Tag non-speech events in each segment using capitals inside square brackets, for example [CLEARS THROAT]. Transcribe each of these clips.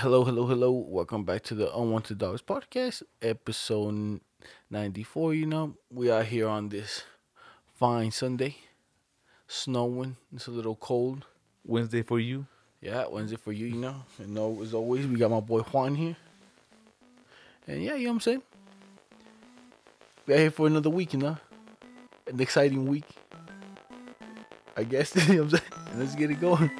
Hello, hello, hello. Welcome back to the Unwanted Dogs podcast, episode 94. You know, we are here on this fine Sunday, snowing. It's a little cold. Wednesday for you. Yeah, Wednesday for you, you know. And know, as always, we got my boy Juan here. And yeah, you know what I'm saying? We're here for another week, you know? An exciting week. I guess, [LAUGHS] you know what I'm saying? Let's get it going.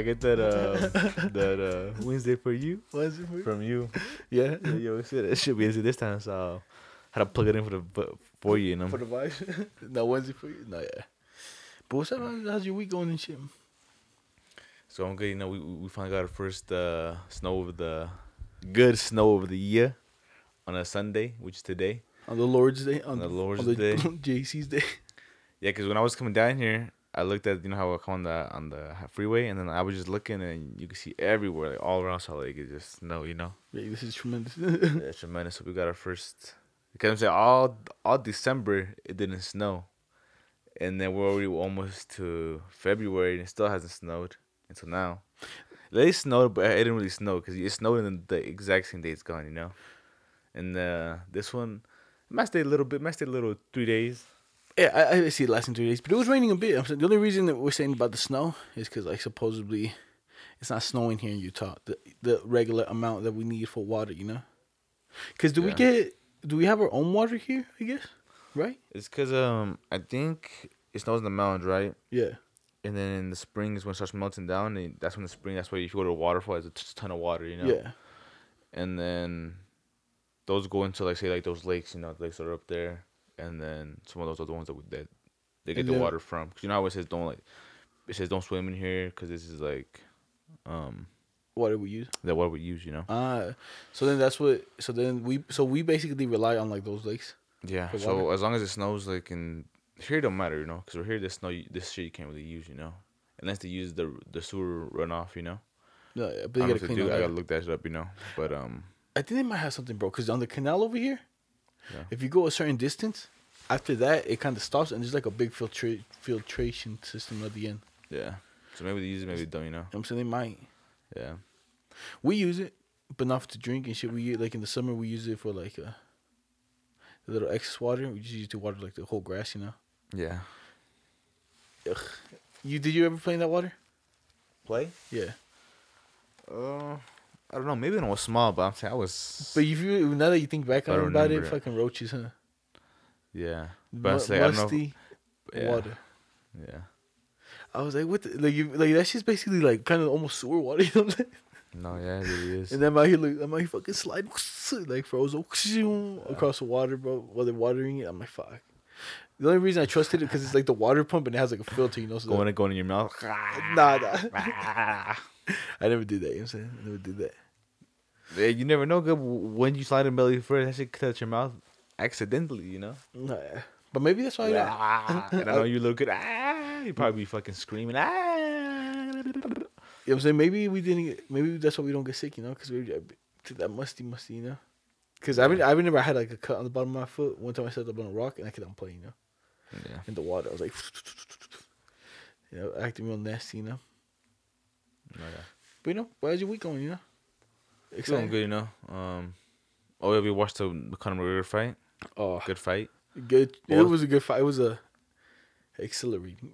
I get that [LAUGHS] uh that uh Wednesday for you Wednesday for you? from you. Yeah. Yo, yo, shit, it should be easy this time. So I had to plug it in for the for you, you know. For the vibes? [LAUGHS] no, Wednesday for you? No, yeah. But what's up? How's- your week going and shit? So I'm good. You know, we we finally got our first uh snow of the good snow of the year on a Sunday, which is today. On the Lord's Day? On, the Lord's on the Day. [LAUGHS] JC's Day? Yeah, because when I was coming down here, I looked at you know how I come on the on the freeway, and then I was just looking, and you could see everywhere, like all around Salt Lake, it's just snow. You know. Yeah, this is tremendous. Yeah, tremendous. So we got our first. Because I'm saying all all December it didn't snow, and then we're already almost to February and it still hasn't snowed until now. They snowed, but it didn't really snow because it snowed in the exact same day it's gone. You know, and uh, this one it might stay a little bit. Might stay a little three days. Yeah, I, I see it lasting three days, but it was raining a bit. I'm saying the only reason that we're saying about the snow is because like supposedly it's not snowing here in Utah the the regular amount that we need for water. You know, because do we get do we have our own water here? I guess right. It's because um I think it snows in the mountains, right? Yeah. And then in the spring is when it starts melting down, and that's when the spring. That's why if you go to a waterfall, it's a ton of water. You know. Yeah. and then those go into like say like those lakes, you know, the lakes that are up there, and then some of those are the ones that we, that they get And the water from. Cause you know how it says don't like it says don't swim in here because this is like um What do we use? that what we use, you know. Ah, so then that's what. So then we so we basically rely on like those lakes. Yeah. So as long as it snows like in here, it don't matter, you know, because we're here. This snow, this shit you can't really use, you know, unless they use the the sewer runoff, you know. No, but I you don't gotta clean do. I gotta look that shit up, you know. But um, I think they might have something, bro. Because on the canal over here, Yeah. if you go a certain distance, after that it kind of stops, and there's like a big filtra- filtration system at the end. yeah. So maybe they use it, maybe they don't, you know. You know what I'm saying they might. Yeah. We use it, but not to drink and shit. We use- like in the summer we use it for like a, the little excess water. We just use it to water like the whole grass. You know. Yeah. You did you ever play in that water? Play. Yeah. Uh, I don't know. Maybe when I was small, but I'm saying I was. But if you now that you think back on about it, it. fucking roaches, huh? yeah, but I'm saying I don't know. musty Yeah. water. Yeah, I was like, what? The, like, you, like that's just basically like kind of almost sewer water. [LAUGHS] You know what I'm saying? no, yeah, it really is. And then my here, like, I'm like fucking slide [LAUGHS] like frozen [LAUGHS] across the water, bro. While they're watering it, I'm like, fuck. The only reason I trusted it because it's like the water pump and it has like a filter, you know. So going and going in your mouth. nah, nah. I never did that. You know what I'm saying? I never did that. Yeah, you never know. Good when you slide in belly first, that shit touch your mouth accidentally. You know. Nah, yeah. But maybe that's why. I Ah, [LAUGHS] and I know you look good. Ah, you probably be fucking screaming. Ah. You know what I'm saying? Maybe we didn't. Get, maybe that's why we don't get sick. You know, because we to that musty, musty. You know. Because I've I've never had like a cut on the bottom of my foot. One time I stepped up on a rock and I kept on playing. You know. Yeah. in the water. I was like, [LAUGHS] you know, acting real nasty, you know. Yeah. But you know, how's your week going? You know, It's going good, you know. Um, oh, yeah, we watched the Conor McGregor fight. Oh, Good fight. good. It was a good fight. It was a accelerating.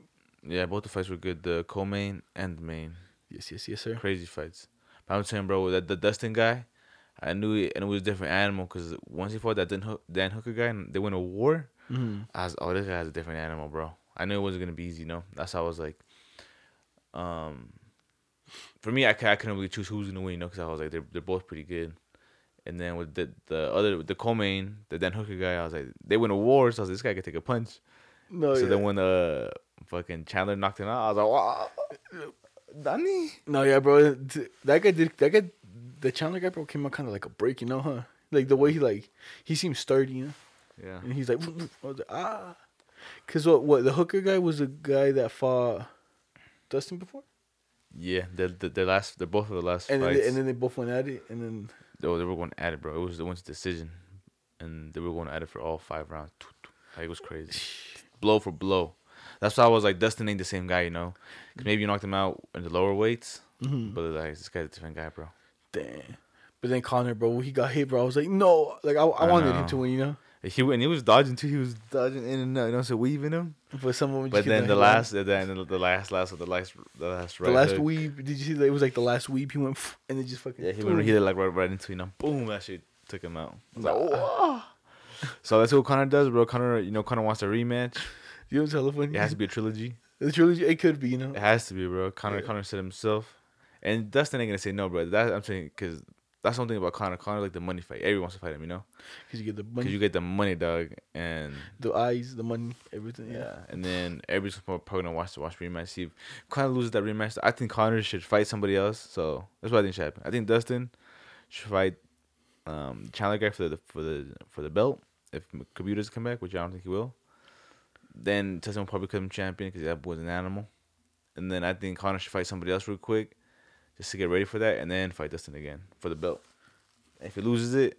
Yeah, both the fights were good. The co-main and the main. Yes, yes, yes, sir. crazy fights. But I'm saying, bro, that the Dustin guy, I knew it, and it was a different animal because once he fought that Dan, Hook, Dan Hooker guy and they went to war, Mm-hmm. I was, oh, this guy has a different animal, bro. I knew it wasn't gonna be easy, you know. That's how I was like, um, for me, I, I couldn't really choose who's gonna win, you know, because I was like, they're they're both pretty good. And then with the the other the co-main, the Dan Hooker guy, I was like, they went to war, so I was like, this guy could take a punch. No, so yeah. then when uh fucking Chandler knocked him out, I was like, wow, Danny. no, yeah, bro. That guy did. That guy, the Chandler guy, bro, came out kind of like a break, you know, huh? Like the way he like, he seemed sturdy, you know. Yeah. And he's like, I was like ah, cause what what the hooker guy was the guy that fought Dustin before, Yeah. The the their last they're both of the last and then they, and then they both went at it, and then oh, they were going at it, bro. It was the one's decision, and they were going at it for all five rounds. Like it was crazy, [SIGHS] blow for blow. That's why I was like, Dustin ain't the same guy, you know. 'Cause maybe you knocked him out in the lower weights, Mhm. but like this guy's a different guy, bro. damn. But then Conor, bro, he got hit, bro. I was like, no, like I, I, I wanted him to win, you know. He and he was dodging too. He was dodging in and out, you know, so weaving him. But someone, But then the last, the, the, the last, last of the last, the last, the last hook. weave, did you see? That? It was like the last weave. He went [LAUGHS] and it just fucking. Yeah, he went, he did like right, right into you know, boom, that shit took him out. Like. So that's what Conor does, bro. Conor, you know, Conor wants a rematch. [LAUGHS] You know funny? It has to be a trilogy. The trilogy, it could be, you know. It has to be, bro. Conor, Yeah. Conor said himself, and Dustin ain't gonna say no, bro. That I'm saying because that's something about Conor. Conor like the money fight. Everyone wants to fight him, you know, Because you get the because money, you get the money, dog, and the eyes, the money, everything. yeah, Yeah. and then everybody's probably gonna watch the watch rematch. See if Conor loses that rematch. I think Conor should fight somebody else. So that's what I think should happen. I think Dustin should fight um Chandler guy for the for the for the belt if Khabib doesn't come back, which I don't think he will. Then Dustin will probably become champion because that boy's an animal. And then I think Conor should fight somebody else real quick, just to get ready for that, and then fight Dustin again for the belt. If he loses it,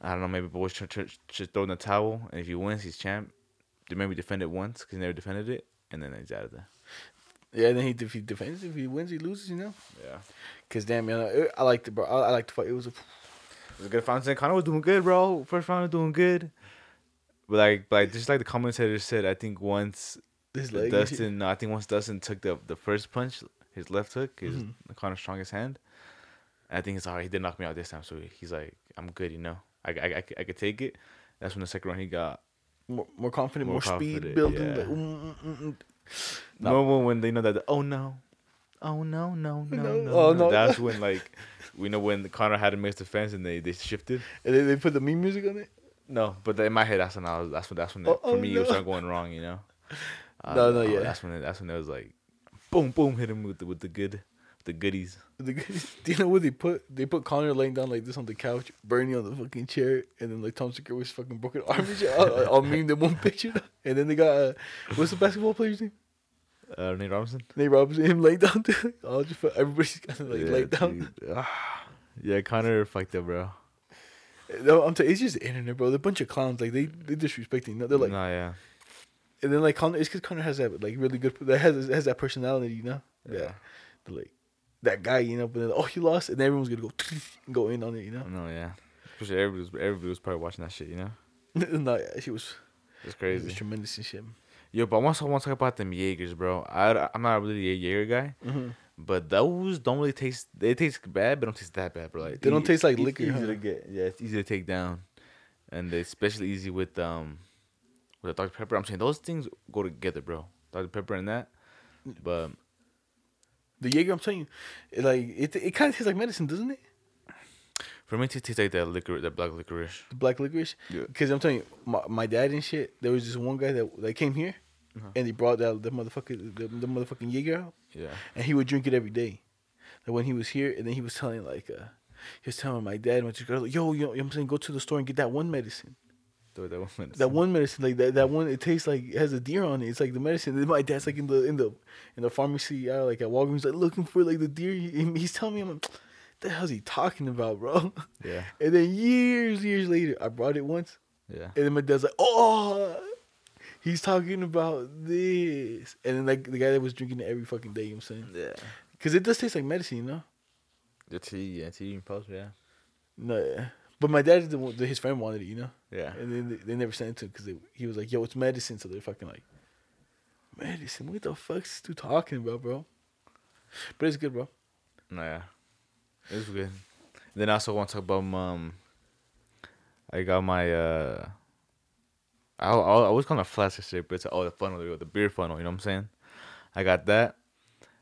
I don't know. Maybe boys should, should, throw in the towel, and if he wins, he's champ. They maybe defend it once because he never defended it, and then he's out of there. Yeah, then he, if he defends, if he wins, he loses, you know. Yeah. Because damn, man, I, I liked it, bro. I, I liked the fight. It was a, It was a good fight. Saying Conor was doing good, bro. First round was doing good. But like, like just like the commentator said, I think once this leg. and shit. Dustin, no, I think once Dustin took the the first punch, his left hook, his Mhm. Conor's strongest hand. And I think it's alright. He did knock me out this time, so he's like, I'm good, you know. I I, I, could- I could take it. That's when the second round he got. more, more confident, more, More speed building. yeah. Like, mm, mm, mm. No. No. when they know that. Oh no. Oh no no [LAUGHS] no No. no. Oh, no. no. That's when [LAUGHS] like we know when Conor had to make the fence and they they shifted. And then they put the meme music on it. No, but in my head, that's when I was. That's when. That's when. Oh, it, for oh, me, it was no. going wrong. You know. [LAUGHS] No, no, oh, yeah. That's when. It, that's when it was like, boom, boom, hit him with the with the good, the goodies. The, goodies. [LAUGHS] do you know what they put? They put Conor laying down like this on the couch, Bernie on the fucking chair, and then like Tom Segura was fucking broken arm. I'll, I'll meme the one picture. [LAUGHS] And then they got uh, what's the basketball player's name? Uh, Nate Robinson. Nate Robinson. Him laying down. I'll [LAUGHS] just put everybody's kind of like yeah, laid down. Ah. yeah, Conor fucked up, bro. No, I'm telling. It's just the internet, bro. They're a bunch of clowns. Like they they disrespecting. They're like, nah, yeah, and then like Conor. It's because Conor has that like really good. That has has that personality. You know. yeah. The, like that guy. You know. But then oh he lost, and everyone's gonna go [LAUGHS] go in on it. You know. No, yeah. Especially everybody was everybody was probably watching that shit. You know, [LAUGHS] no, yeah, she was. it's It was crazy. tremendous and shit. Yo, but I want to talk about them Jaegers, bro. I I'm not really a Jaeger guy, Mm-hmm. but those don't really taste. They taste bad, but don't taste that bad, bro. Like They don't e- taste like liquor, Easy huh? to get. Yeah, it's easy to take down, and especially easy with um with the Dr Pepper. I'm saying those things go together, bro. Dr Pepper and that, but The Jaeger, I'm telling you, it, like it, it kind of tastes like medicine, doesn't it? for me, it tastes like that liquor, that black licorice. The black licorice. Yeah. Because I'm telling you, my, my dad and shit. There was this one guy that that came here, Uh-huh. and he brought that the motherfucker the, the motherfucking Jaeger out, Yeah, and he would drink it every day. Like when he was here, and then he was telling like, uh, he was telling my dad went to go, yo, yo, you know what I'm saying, go to the store and get that one medicine. That, that [LAUGHS] one. That one medicine, like that, that one, it tastes like it has a deer on it. It's like the medicine. Then my dad's like in the in the in the pharmacy, uh, like at Walgreens, like looking for like the deer. He, he's telling me, I'm like, the hell's he talking about, bro? [LAUGHS] Yeah, And then years, years later, I brought it once, yeah. and then my dad's like, "Oh, he's talking about this." And then like the guy that was drinking it every fucking day, you know what I'm saying? Yeah. Because it does taste like medicine, you know? The tea, yeah, tea and post, yeah. No, yeah. But my dad, is his friend wanted it, you know? Yeah. And then they, they never sent it to him because he was like, "Yo, it's medicine." So they're fucking like, "Medicine? What the fuck? fuck's you talking about, bro?" But it's good, bro. No, yeah. It was good. Then I also want to talk about um I got my uh I I, I was calling it a flask shit, but it's oh the funnel, the, the beer funnel, you know what I'm saying? I got that.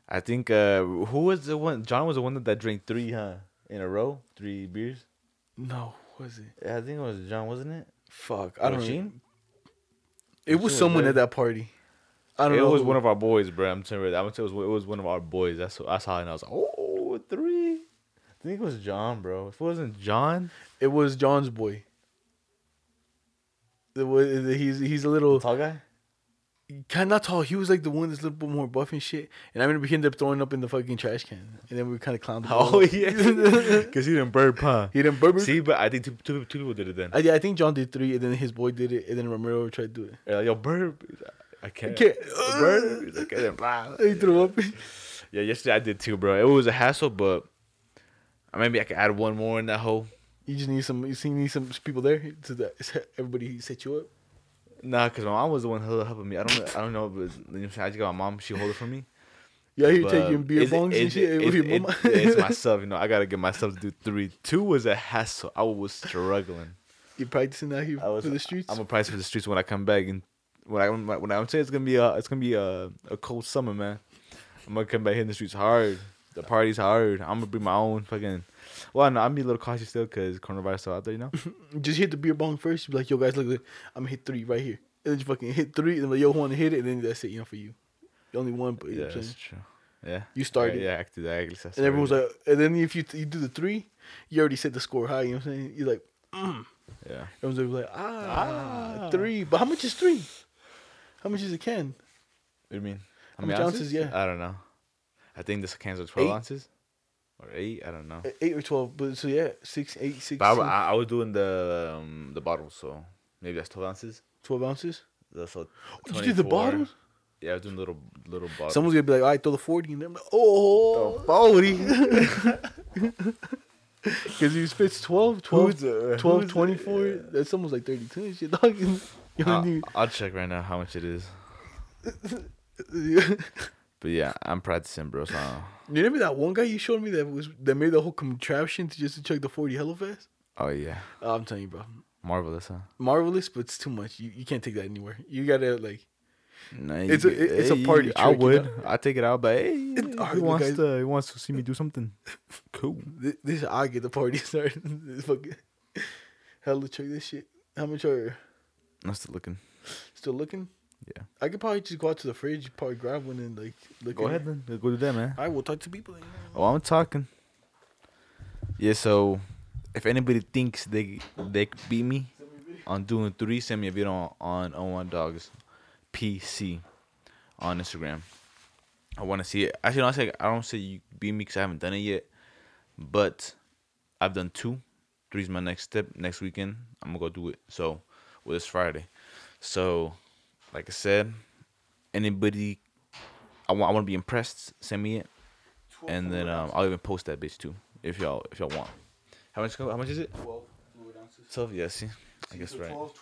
I think uh who was the one John was the one that, that drank three, huh? In a row? Three beers? No, was it? Yeah, I think it was John, wasn't it? Fuck, I don't know. It was someone at that party. I don't know. It know. was one of our boys, bro. I'm telling you, I'm telling you, it was, it was one of our boys. That's that's how I know. I was like, oh, three. I think it was John, bro. If it wasn't John, It was John's boy. The he's he's a little Tall guy. Kind of not tall. He was like the one that's a little bit more buff and shit. And I remember he ended up throwing up in the fucking trash can, and then we kind of clowned. Oh yeah, [LAUGHS] because he didn't burp, huh? he didn't burp. See, but I think two, two, two people did it then. I, yeah, I think John did three, and then his boy did it, and then Romero tried to do it. They're like, Yo, burp. I can't. can't. burp. He's like, "Okay, then blah." He threw up. Yeah, yesterday I did too, bro. It was a hassle, but maybe I could add one more in that hole. You just need some. You see, you need some people there to that everybody set you up. Nah, cause my mom was the one who helping me. I don't, know, I don't know. If it was, you know? I just got my mom. She hold it for me. Yeah, you're taking beer bongs and shit with your mama. it- it's [LAUGHS] myself. You know, I gotta get myself to do three. Two was a hassle. I was struggling. you practicing out here I was for the streets. I'm a price for the streets when I come back and when I when I'm saying it's gonna be a it's gonna be a a cold summer, man. I'm gonna come back hitting the streets hard. The party's hard. I'm gonna bring my own fucking. Well, no, I'm be a little cautious still because coronavirus still out there, you know. [LAUGHS] just hit the beer bong first. Be like, yo, guys, look, look, I'm gonna hit three right here. And then you fucking hit three, and then like, yo, who want to hit it, and then that's it, you know, for you. The only one, but you yeah, that's true. Yeah, You started. Yeah, yeah I do that. I guess And everyone's like, and then if you you do the three, you already set the score high. You know what I'm saying? You're like, mm. yeah. everyone's like, ah, Ah. three. But how much is three? How much is a can? What do you mean? How much ounces? Yeah. I don't know. I think this cans are twelve Eight? ounces or eight. I don't know. Eight or twelve, but so yeah, six, eight, six, But I, I, was doing the um, the bottles, so maybe that's twelve ounces. twelve ounces. That's so You did the 24. bottles? Yeah, I was doing little little bottles. Someone's gonna be like, all right, throw the forty, and they're like, oh, forty. [LAUGHS] because he fits 12, 12, Who's the- 12, who's the- 24. That's almost like thirty-two shit, dog. [LAUGHS] You I'll, I'll check right now how much it is. [LAUGHS] But yeah, I'm practicing, bro. So You remember that one guy you showed me that was that made the whole contraption to just to check the forty hella fast? oh yeah, Oh, I'm telling you, bro, marvelous, huh? marvelous, but it's too much. You you can't take that anywhere. You gotta like No, It's you- a- it's a party I trick, you would. know? I take it out, but hey, It- he wants guys- to. He wants to see me do something. [LAUGHS] Cool. this, this I get the party [LAUGHS] started. Fucking [LAUGHS] hella check this shit. How much are I'm still looking. still looking? Yeah. I could probably just go out to the fridge, probably grab one and like look. Go ahead then. Go do that, man. I will talk to people. Oh, I'm talking. Yeah, so if anybody thinks they they could beat me on doing three, send me a video on, on on one dogs PC on Instagram. I want to see it. Actually, don't say I don't say you beat me because I haven't done it yet, but I've done two. Three's my next step. Next weekend, I'm gonna go do it. So, well, it's Friday. So, like I said, anybody, I want I want to be impressed. Send me it and then um, I'll even post that bitch too if y'all if y'all want. How much? How much is it? 12 fluid ounces. Twelve. Yeah. See, I guess right. 12,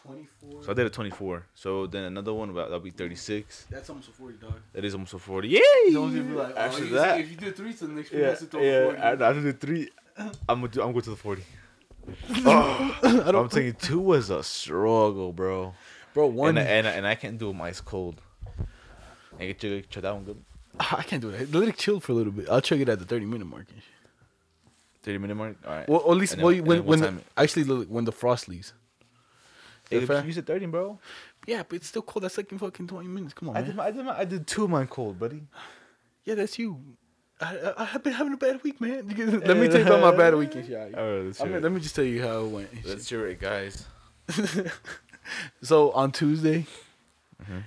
So I did a twenty-four. So then another one about that'll be thirty-six. That's almost a 40, dog. That is almost a forty. Yay! Someone's gonna be like, oh, After you that, If you do three, so the next one yeah, has to throw a yeah. 40. After after the three, I'm gonna do. I'm going to the forty. [LAUGHS] oh, I'm saying two was a struggle, bro. Bro, one. And I, and I, and I can't do them ice cold. I get you try that one good. Ah, I can't do that. Let it chill for a little bit. I'll check it at the 30 minute mark. Thirty minute mark. All right. Well, at least then- well, when when the, actually look, when the frost leaves. Hey, it you said thirty, bro. Yeah, but it's still cold. That's like in fucking 20 minutes. Come on, I man. did. My, I did. My, I did two of mine cold, buddy. Yeah, that's you. I, I, I have been having a bad week, man. [LAUGHS] let [LAUGHS] me tell you about my bad week and shit. alright? Let's I mean, it. let me just tell you how it went. Let's hear it, guys. [LAUGHS] [LAUGHS] So on Tuesday, Mhm.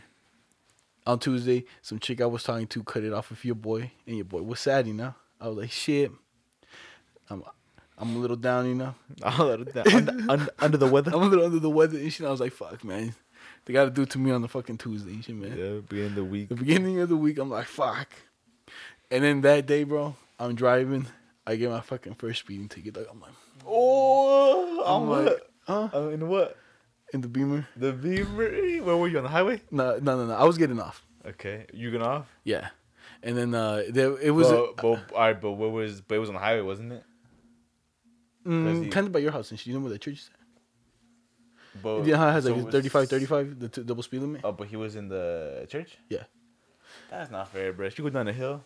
on Tuesday, some chick I was talking to cut it off with your boy, and your boy was sad, you know. I was like, shit, I'm, I'm a little down, you know. I'll let it down. Under, under, under the weather. [LAUGHS] I'm a little under the weather and shit. I was like, fuck, man, they got to do it to me on the fucking Tuesday, shit, man. Yeah, beginning of the week. The beginning of the week, I'm like, fuck. And then that day, bro, I'm driving. I get my fucking first speeding ticket. Like, I'm like, Oh, I'm like, huh? Uh, in what? In the Beamer? The Beamer. Where were you on the highway? No, no, no, no. I was getting off. Okay, you going off? Yeah. And then uh, there it was but, but, all right, but where was? But it was on the highway, wasn't it? mm, he- kind of by your house and. You know where the church is? at? But You know it has so like 35, 35, the t- double speed limit? Oh, but he was in the church. Yeah. That's not fair, bro. If you go down the hill.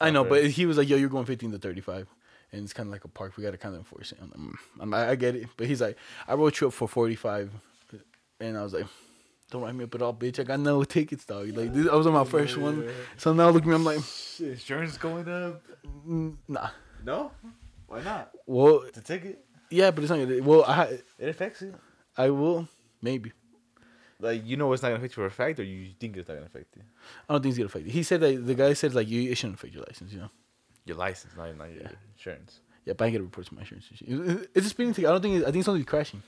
I know, fair. but he was like, "Yo, you're going 15 to 35," and it's kind of like a park. We got to kind of enforce it. I'm, like, mm. I'm I get it, but he's like, "I wrote you up for 45," and I was like, "Don't write me up at all, bitch. I got no tickets, dog. Like, this, I was on my first one, so now look at me. I'm like, Shit, insurance is going up. mm, nah. No, why not? Well, The ticket yeah, but it's not. Well, I it affects it. I will maybe. like you know it's not gonna affect you for a fact, or you think it's not gonna affect you? I don't think it's gonna affect you. He said that the guy said like you it shouldn't affect your license. You know. Your license, not, not your insurance. Yeah, but I get a report to my insurance. and shit. It's a speeding ticket. I don't think. It, I think it's only crashing.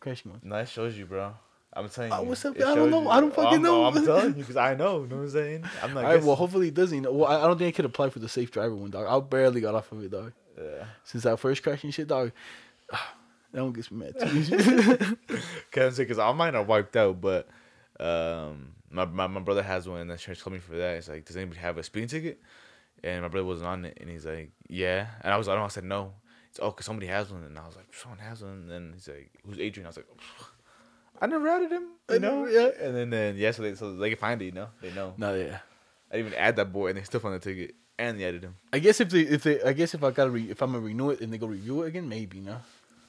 Crashing one. No, it shows you, bro. I'm telling Uh, you. what's up? I don't know. you. I don't fucking I'm, know. I'm [LAUGHS] telling you because I know. You know what I'm saying? I'm not. All right. Well, hopefully it doesn't. Well, I don't think I could apply for the safe driver one, dog. I barely got off of it, dog. yeah. Since that first crash and shit, dog. [SIGHS] That one gets me mad too. [LAUGHS] Cause, because all mine are wiped out, but um, my, my my brother has one, and the insurance called me for that. It's like, does anybody have a speeding ticket? And my brother wasn't on it, and he's like, yeah. And I was, I don't know, I said no. It's oh, cause somebody has one, and I was like, someone has one. And then he's like, who's Adrian? I was like, I never added him, I know. never- yeah. And then then yeah, so they so they can find it, you know. They know. no, yeah. I didn't even add that boy, and they still found the ticket, and they added him. I guess if they if they I guess if I gotta re, if I'm gonna renew it and they go review it again, maybe no.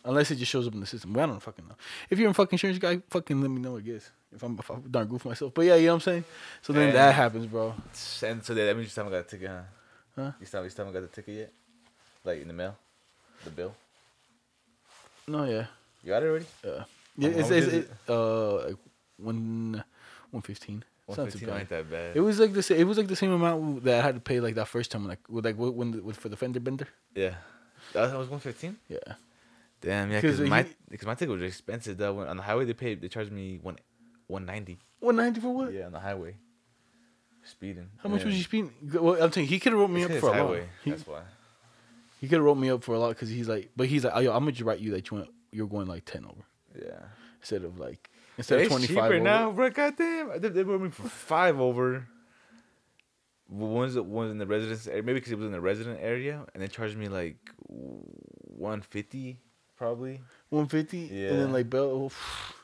Unless it just shows up in the system. But I don't fucking know. If you're a fucking insurance guy, fucking let me know. I guess if I'm if I'm darn goof myself. But yeah, you know what I'm saying. So then And- that happens, bro. And so that means you still haven't got a ticket, huh? Huh? You still, you still haven't got the ticket yet? Like in the mail, the bill. No, yeah, You got it already? yeah. Yeah, How it's, much it's is it, uh like one one fifteen. It's One not too fifteen bad. ain't that bad. It was like the sa- it was like the same amount that I had to pay like that first time, like with like when when the, with, for the fender bender. Yeah. That was one fifteen. Yeah, Damn, yeah, 'Cause because my he- because my ticket was expensive. Though When- on the highway they paid they charged me one one ninety. one ninety for what? Yeah, on the highway. Speeding. How much was you speeding? Well, I'm saying he could have wrote me it's up 'cause for it's a lot. highway. He, That's why. He could have wrote me up for a lot because he's like, but he's like, oh, yo, I'm gonna just write you that you went, you're going like ten over Yeah. instead of like instead It's of twenty five. cheaper over. now, bro. Goddamn, they, they wrote me for five over. One's one's in the residence area, maybe because it was in the resident area, and they charged me like one fifty probably. One fifty, Yeah. and then like Bell.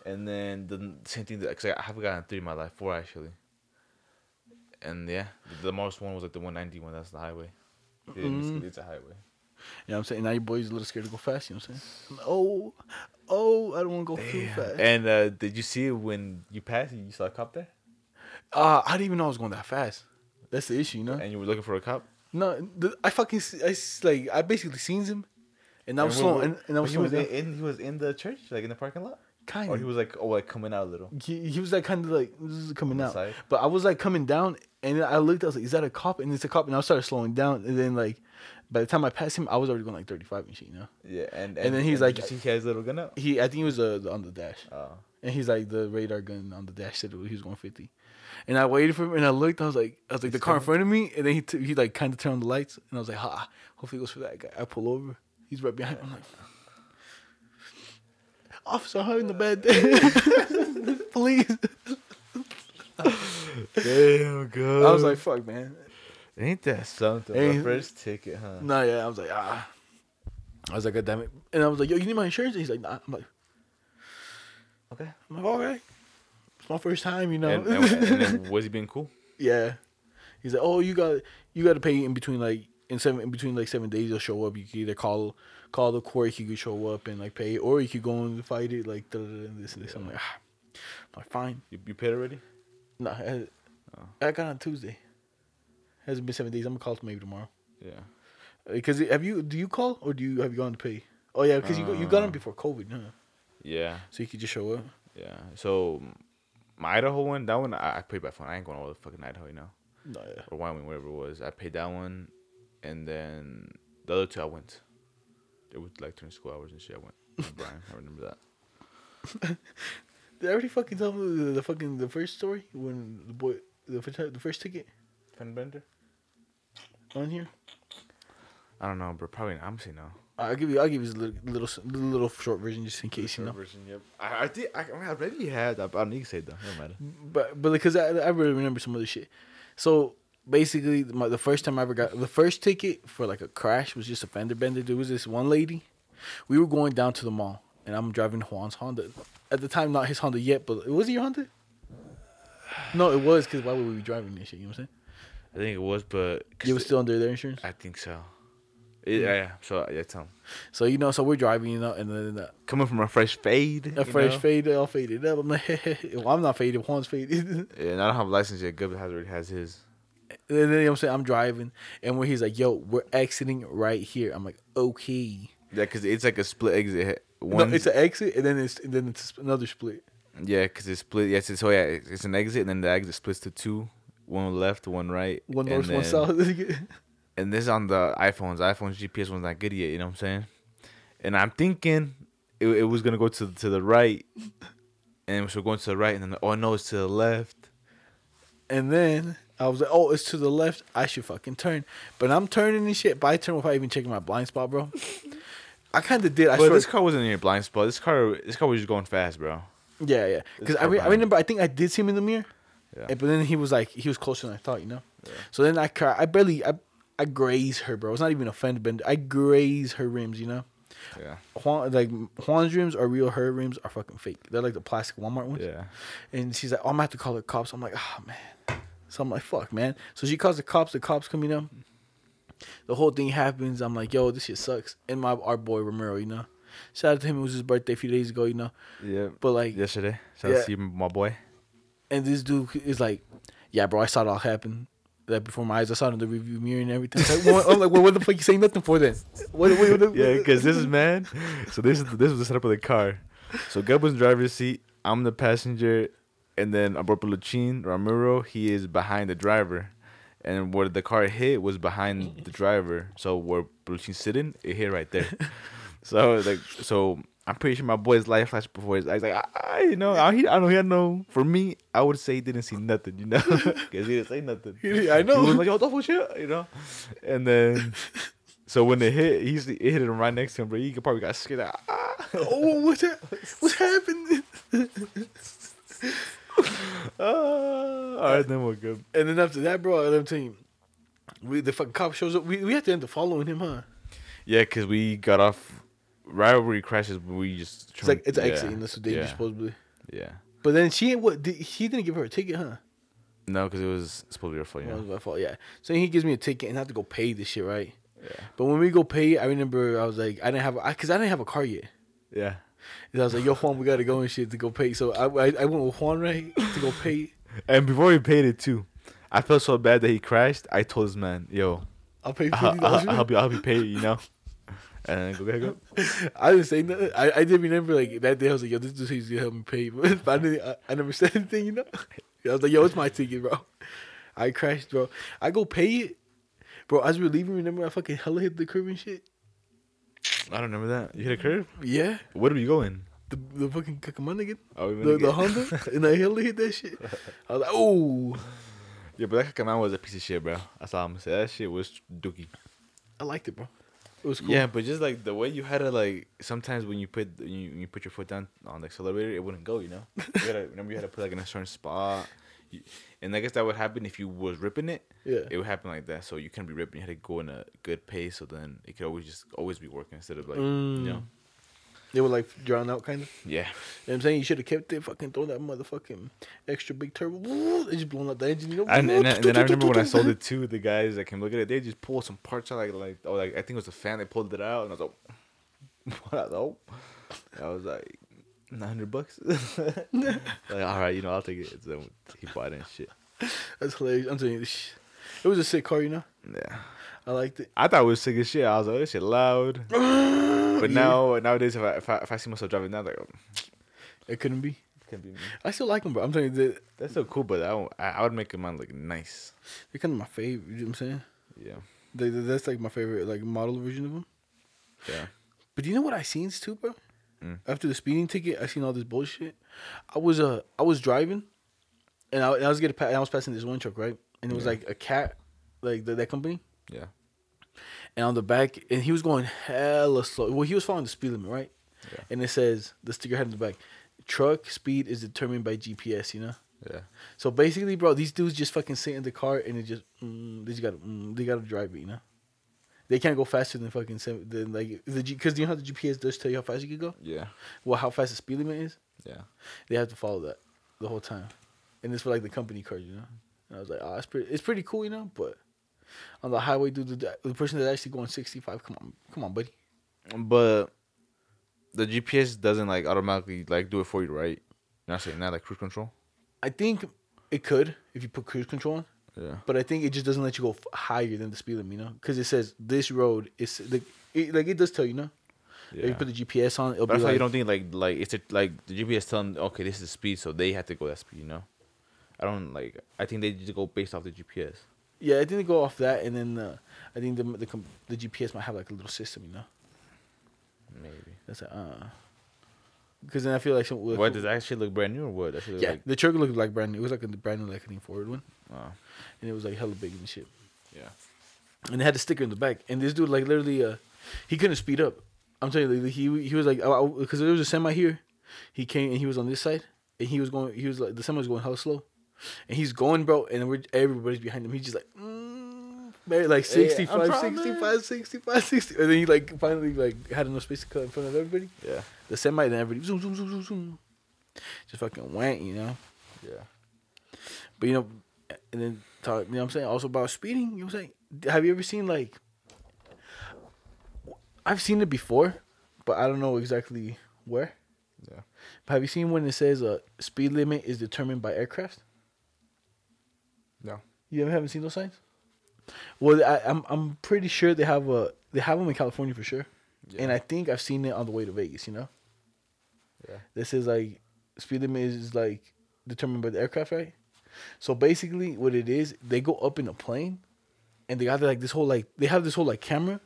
And then the same thing that cause I haven't gotten three in my life, four actually. And yeah, the, the most one was like the 190 one. That's the highway. It- it's, Mm. it's a highway. You know what I'm saying? Now your boy's a little scared to go fast. You know what I'm saying? Oh, oh, I don't want to go too fast. And uh, did you see it when you passed? You saw a cop there, Uh, I didn't even know I was going that fast. That's the issue, you know. and you were looking for a cop. No, the, I fucking I like I basically seen him, and I was slowing, and, and I was he was in, down. in- he was in the church, like in the parking lot, Kind or he was like oh like coming out a little. he, he was like kind of like this is coming out, side? but I was like coming down, and I looked. I was like, "Is that a cop?" And it's a cop, and I started slowing down, and then like by the time I passed him, I was already going like 35 and shit, you know. Yeah, and And then he's did like- he has a little gun out. He, I think he was uh, on the dash, Oh, and he's like the radar gun on the dash said he was going 50, and I waited for him, and I looked. I was like, I was like the car in front of me, and then he t- he like kind of turned on the lights, and I was like, ha, hopefully it goes for that guy. I pull over, he's right behind. I'm like. Officer, I'm having a bad day. [LAUGHS] Please. [LAUGHS] damn good. I was like, fuck, man. Ain't that something? Ain't- My first ticket, huh? No, yeah. I was like, ah. I was like, God damn it. And I was like, yo, you need my insurance? And he's like, nah. I'm like, Okay. I'm like, all right. It's my first time, you know. And, and, and then [LAUGHS] was he being cool? yeah. He's like, oh, you got you got to pay in between like in seven in between like seven days. They'll show up. You can either call call the court. You could show up and like pay, or you could go and fight it. Like da, da, da, this and this. I'm like, ah. I'm like, fine. You, you paid already? No, I, Oh. I got on Tuesday. Hasn't been seven days. I'm gonna call maybe tomorrow. Yeah. Because have you do you call or do you have you gone to pay? Oh yeah, because you you got on Uh. before COVID, huh? Yeah. So you could just show up. Yeah. So my Idaho one, that one I, I paid by phone. I ain't going all the fucking Idaho, you know, No, yeah. or Wyoming, whatever it was. I paid that one, and then the other two I went. It was like during school hours and shit. I went. [LAUGHS] Brian, I remember that. [LAUGHS] Did I already fucking tell me the, the fucking the first story when the boy the first the first ticket Pen bender? On here? I don't know, bro. Probably not. I'm saying no. I'll give you I'll give you a little little little short version just in case you know. Version, yep. I, I think I, I, mean, I already had. I, I don't need to say it though. No matter. But but because I I really remember some other shit. So basically, my, the first time I ever got the first ticket for like a crash was just a fender bender. There was this one lady. We were going down to the mall, and I'm driving Juan's Honda. At the time, not his Honda yet, but it was it your Honda? No, it was because why would we be driving this shit? You know what I'm I think it was, but saying? It was still under their insurance. I think so. It, yeah, yeah. So yeah, tell him. So you know, so we're driving, you know, and then uh, Coming from a fresh fade. a you fresh know? fade, all faded up. I'm like, [LAUGHS] well, I'm not faded. Juan's faded. [LAUGHS] Yeah, and I don't have a license yet. Good has already has his. And then you know what I'm saying I'm driving, and where he's like, "Yo, we're exiting right here." I'm like, "Okay." Yeah, cause it's like a split exit. No, it's an exit, and then it's and then it's another split. Yeah, because it's split. Yes, it's, so yeah, it's it's an exit, and then the exit splits to two, one left, one right, One and north, one south. [LAUGHS] And this on the iPhones. iPhone's GPS one's not good yet. You know what I'm saying? And I'm thinking it, it was gonna go to to the right, and so we're going to the right, and then oh no, it's to the left. and then I was like, oh, it's to the left. I should fucking turn. But I'm turning and shit. But I turn without even checking my blind spot, bro. I kind of did. I but swear. this car wasn't in your blind spot. This car, this car was just going fast, bro. yeah, yeah. Because I, re- I remember. I think I did see him in the mirror. Yeah. But then he was like, he was closer than I thought, you know. So then I, cra- I barely, I, I graze her, bro. It's not even a fender bender. I graze her rims, you know. Yeah. Juan, like Juan's rims are real. Her rims are fucking fake. They're like the plastic Walmart ones. Yeah. And she's like, oh, I'm gonna have to call the cops. I'm like, oh man. So I'm like, fuck, man. So she calls the cops. The cops come, you know. The whole thing happens. I'm like, yo, this shit sucks. And my our boy Romero, you know. Shout out to him. It was his birthday a few days ago, you know. Yeah. But like, Yesterday. Shout Yeah. out to you, my boy. And this dude is like, yeah, bro, I saw it all happen. That before my eyes, I saw it in the review mirror and everything. Like, what, I'm like, well, what the fuck you saying nothing for then? What, what, what, Yeah, because this is man. So this is this was the setup of the car. So Gub was in the driver's seat. I'm the passenger, and then Alberto Luchin Ramiro he is behind the driver, and where the car hit was behind the driver. So where Luchin's sitting, it hit right there. [LAUGHS] so like so. I'm pretty sure my boy's life flashed before his eyes. Like, I, I you know, I, he, I know he had no. For me, I would say he didn't see nothing, you know, [LAUGHS] because he didn't say nothing. He- I know. He was like, yo, don't shit, you know. And then, so when it hit, he's it hit him right next to him, bro. He could probably got scared. Like, ah. oh, what's that? What's happening? [LAUGHS] Ah. all right, then we're good. And then after that, bro, I'm telling you, we the fucking cop shows up. We we had to end up following him, huh? Yeah, because we got off he crashes. We just It's like it's yeah, exit, and that's what they yeah, supposedly. Yeah, But then she what did, he didn't give her a ticket, huh? no, because it was supposed to be your fault. Well, Yeah, it was my fault, yeah. So he gives me a ticket and I have to go pay this shit, right? yeah, But when we go pay, I remember I was like, I didn't have, I, cause I didn't have a car yet. yeah. And I was like, Yo, Juan, we gotta go and shit to go pay. So I, I, I went with Juan right to go pay. [LAUGHS] And before he paid it too, I felt so bad that he crashed. I told this man, "Yo, I'll pay I'll, fifty I'll. I'll you. I'll you pay. You know. [LAUGHS] And go ahead, go. [LAUGHS] I didn't say nothing. I, I did remember like that day. I was like, "Yo, this dude he's gonna help me pay," [LAUGHS] but, I didn't. I, I never said anything, you know. [LAUGHS] I was like, "Yo, it's my ticket, bro." I crashed, bro. I go pay it, bro. As we were leaving, remember I fucking hella hit the curb and shit. I don't remember that. You hit a curb? Yeah, Where did you go in? the the fucking Kakamanda again, Oh, we the, again. the Honda, and I hella hit that shit. I was like, "Oh, Yeah, but that command was a piece of shit, bro. That's all I'm gonna say. That shit was dookie. I liked it, bro. It was cool." Yeah, but just like the way you had to like sometimes when you put you, when you put your foot down on the accelerator, it wouldn't go. You know, you gotta, [LAUGHS] remember you had to put like in a certain spot, you, and I guess that would happen if you was ripping it. yeah. It would happen like that. So you can't be ripping. You had to go in a good pace. So then it could always just always be working instead of like you mm. know. They were like drown out, kind of. Yeah, You know what I'm saying? You should have kept it. Fucking throw that motherfucking extra big turbo. They just blowing up the engine. You know. and and, then- and then I remember when I sold it to the guys that came look at it, they just pulled some parts out like like oh like I think it was a fan. They pulled it out, and I was like, [LAUGHS] what? Oh, I was like, nine hundred bucks. [LAUGHS] like all right, you know I'll take it. So he bought it and shit. That's hilarious. I'm telling you, it was a sick car. You know. Yeah, I liked it. I thought it was sick as shit. I was like, this shit loud. [GASPS] But now nowadays, if I, if I if I see myself driving that, like, oh, it couldn't be. it can be me. I still like them, bro. I'm telling you, That's so cool, but I don't, I, I would make mine look nice. they're kind of my favorite. You know what I'm saying? Yeah, They, they- that's like my favorite like model version of them. yeah. But you know what I seen too, bro? Mm. After the speeding ticket, I seen all this bullshit. I was uh I was driving, and I, and I was getting pa- I was passing this one truck right, and it was Yeah. like a cat, like the, that company, Yeah. And on the back, and he was going hella slow. Well, he was following the speed limit, right? Yeah. And it says the sticker had in the back, truck speed is determined by GPS. You know. Yeah. So basically, bro, these dudes just fucking sit in the car and it just mm, they just gotta mm, they gotta drive it, you know. They can't go faster than fucking seven, than like the G because you know how the GPS does tell you how fast you can go. Yeah. Well, how fast the speed limit is, Yeah. they have to follow that the whole time, and it's for like the company cars, you know. And I was like, oh, it's pretty, it's pretty cool, you know. But on the highway, dude, the, the person that's actually going sixty five, come on, come on, buddy. But the GPS doesn't like automatically like do it for you, right? You're not saying that like cruise control. I think it could if you put cruise control on. Yeah. But I think it just doesn't let you go f- higher than the speed limit, you know, because it says this road is like it, like it does tell you, know. If you put the GPS on, it'll But that's be why you don't think like like it's a, like the GPS telling okay this is the speed, so they have to go that speed. You know, I don't like. I think they just go based off the GPS. Yeah. I think they go off that, and then uh, I think the the the GPS might have like a little system, you know. Maybe. That's like, uh, because then I feel like some. What does that shit look brand new or what? That shit look Yeah, like. the truck looked like brand new. It was like a brand new like a Ford one, Oh, and it was like hella big and shit. yeah. and it had a sticker in the back. And this dude, like, literally, uh, he couldn't speed up. I'm telling you, like, he he was like, because there was a semi here. He came and he was on this side, and he was going. He was like, the semi was going hella slow, and he's going, bro, and we're everybody's behind him. He's just like, mm, maybe like Hey, 65, I'm 65, 65, 60. and then he like finally like had enough space to cut in front of everybody. Yeah. The semi and everybody zoom zoom zoom zoom zoom, just fucking went, you know. Yeah. But you know, and then talk, you know what I'm saying? Also about speeding, you know what I'm saying? Have you ever seen like I've seen it before, but I don't know exactly where. Yeah. But have you seen when it says uh speed limit is determined by aircraft? No. You ever haven't seen those signs? Well, I, I'm I'm pretty sure they have a they have them in California for sure, and I think I've seen it on the way to Vegas. You know, Yeah. this is like speed limit is like determined by the aircraft, right? So basically, what it is, they go up in a plane, and they got like this whole like they have this whole like camera,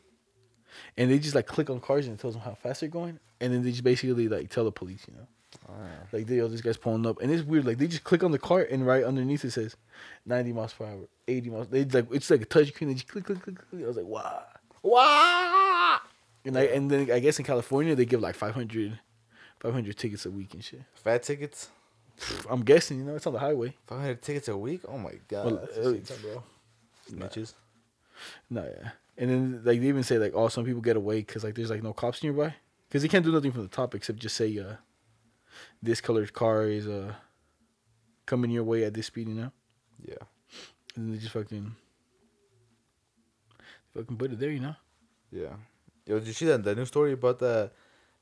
and they just like click on cars and it tells them how fast they're going, and then they just basically like tell the police, you know, Like they oh this guy's pulling up, and it's weird, like they just click on the car and right underneath it says, ninety miles per hour, eighty miles. They like it's like a touch screen. They just click click click click. I was like wow, wow, and I and then I guess in California they give like 500, 500 tickets a week and shit. Fat tickets. I'm guessing, you know, it's on the highway. Five hundred tickets a week. Oh my god. Well, that's uh, insane, bro. Snitches. No, yeah. And then like they even say like, oh, some people get away because like there's like no cops nearby because they can't do nothing from the top except just say uh, this colored car is uh coming your way at this speed, you know, Yeah. and they just fucking fucking put it there, you know. Yeah. Yo, did you see that the new story about the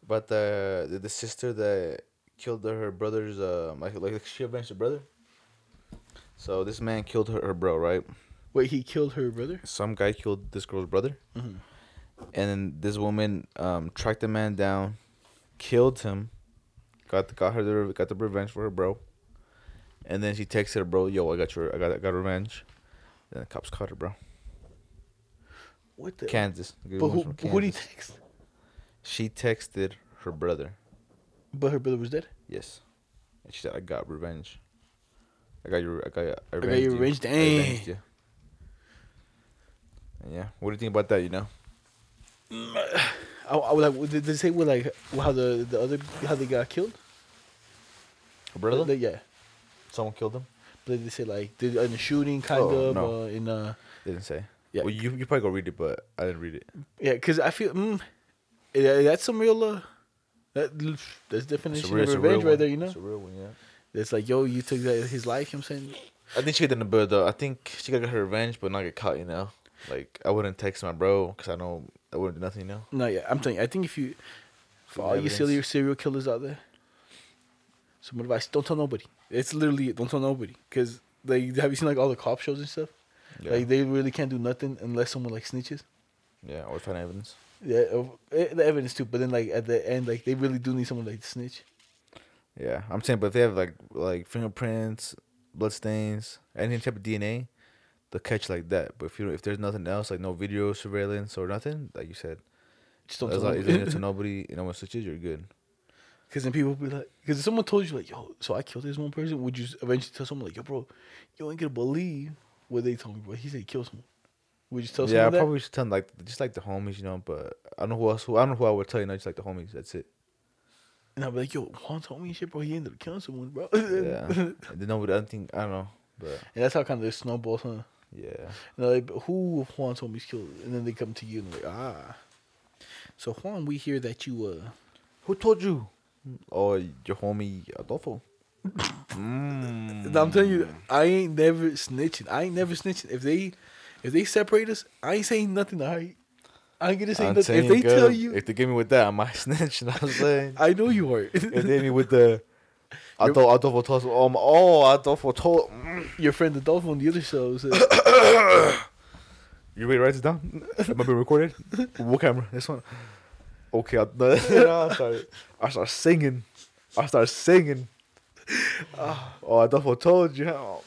about the the, the sister that killed her brother's uh like like she avenged her brother? So this man killed her, her bro, right? Wait, he killed her brother. Some guy killed this girl's brother. Mhm. And then this woman um tracked the man down, killed him, got the, got her the, got the revenge for her bro. And then she texted her bro, "Yo, I got your I got I got revenge." Then the cops caught her, bro. What the? Kansas. but who? From Who did he text? She texted her brother. But her brother was dead. Yes. And she said, I got revenge. I got your I got I, got your revenge? I Dang. you." And yeah. What do you think about that, you know? [SIGHS] [LAUGHS] I, I like. Did they say what like how the the other how they got killed? Her brother? The- yeah. Someone killed him? But they say like did in the shooting kind Oh, of no. uh, in uh They didn't say. Yeah. Well, you you probably go read it, but I didn't read it. yeah because I feel mm, yeah, that's some real uh that that's definition of it's revenge right there you know It's a real one, yeah. it's like yo you took that his life you know what I'm saying I think she got in the bed though. I think she got her revenge, but not get caught. You know, like I wouldn't text my bro because I know I wouldn't do nothing. You know. no yeah I'm telling you I think if you for all you serial serial killers out there some advice don't tell nobody it's literally don't tell nobody because like have you seen like all the cop shows and stuff Yeah. like they really can't do nothing unless someone like snitches yeah, or find evidence. yeah eh, the evidence too but then like at the end like they really do need someone like to snitch Yeah, I'm saying, but if they have like like fingerprints, blood stains, any type of DNA, they'll catch like that. But if you if there's nothing else, like no video surveillance or nothing, like you said, just don't tell long as nobody. it's [LAUGHS] to nobody, you know, when switches, you're good. Because then people be like, because if someone told you like, yo, so I killed this one person, would you eventually tell someone like, yo, bro, you ain't gonna believe what they told me, bro? He said he killed someone. Would you tell yeah, I that? probably should tell like just like the homies, you know. But I don't know who else. Who, I don't know who I would tell you. Not just like the homies. That's it. And I'd be like, yo, Juan told me shit, bro. He ended up killing someone, bro. [LAUGHS] Yeah. and then nobody. I don't think I don't know. But And that's how kind of this snowballs, huh? Yeah, And they're like, but who of Juan told killed? And then they come to you and they're like, ah. So Juan, we hear that you uh who told you? Oh, your homie Adolfo. [LAUGHS] mm. And I'm telling you, I ain't never snitching. I ain't never snitching. If they if they separate us, I ain't saying nothing. I I ain't gonna say I'm nothing. If they girl, tell you, if they get me with that, I might [LAUGHS] snitch. You know what I'm saying? I know you are. if they hit me with the Adolfo, Adolfo told us, um, oh, Adolfo told. mm. Your friend Adolfo on the other show said, [COUGHS] You ready to write this down? Am I being recorded? [LAUGHS] what camera? This one. okay, I'll, [LAUGHS] no, I start, I start singing. I start singing. [LAUGHS] oh, Adolfo told you. Oh,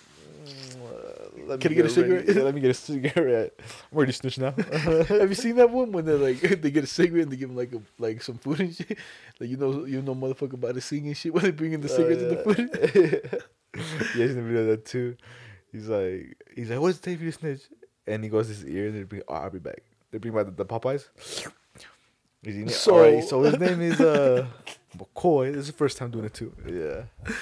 let Can I get a cigarette? yeah, let me get a cigarette. I'm already snitch now. [LAUGHS] Have you seen that one when they like [LAUGHS] they get a cigarette and they give them like a, like some food and shit? Like you know you know motherfucker about to sing and shit when they bring in the cigarettes and the food. [LAUGHS] yeah, he's in the video of that too. He's like, he's like, what's take for you snitch? And he goes to his ear and they bring, oh, I'll be back. They bring back the, the Popeyes. He's eating. So- so his name is uh McCoy. This is the first time doing it too. Yeah.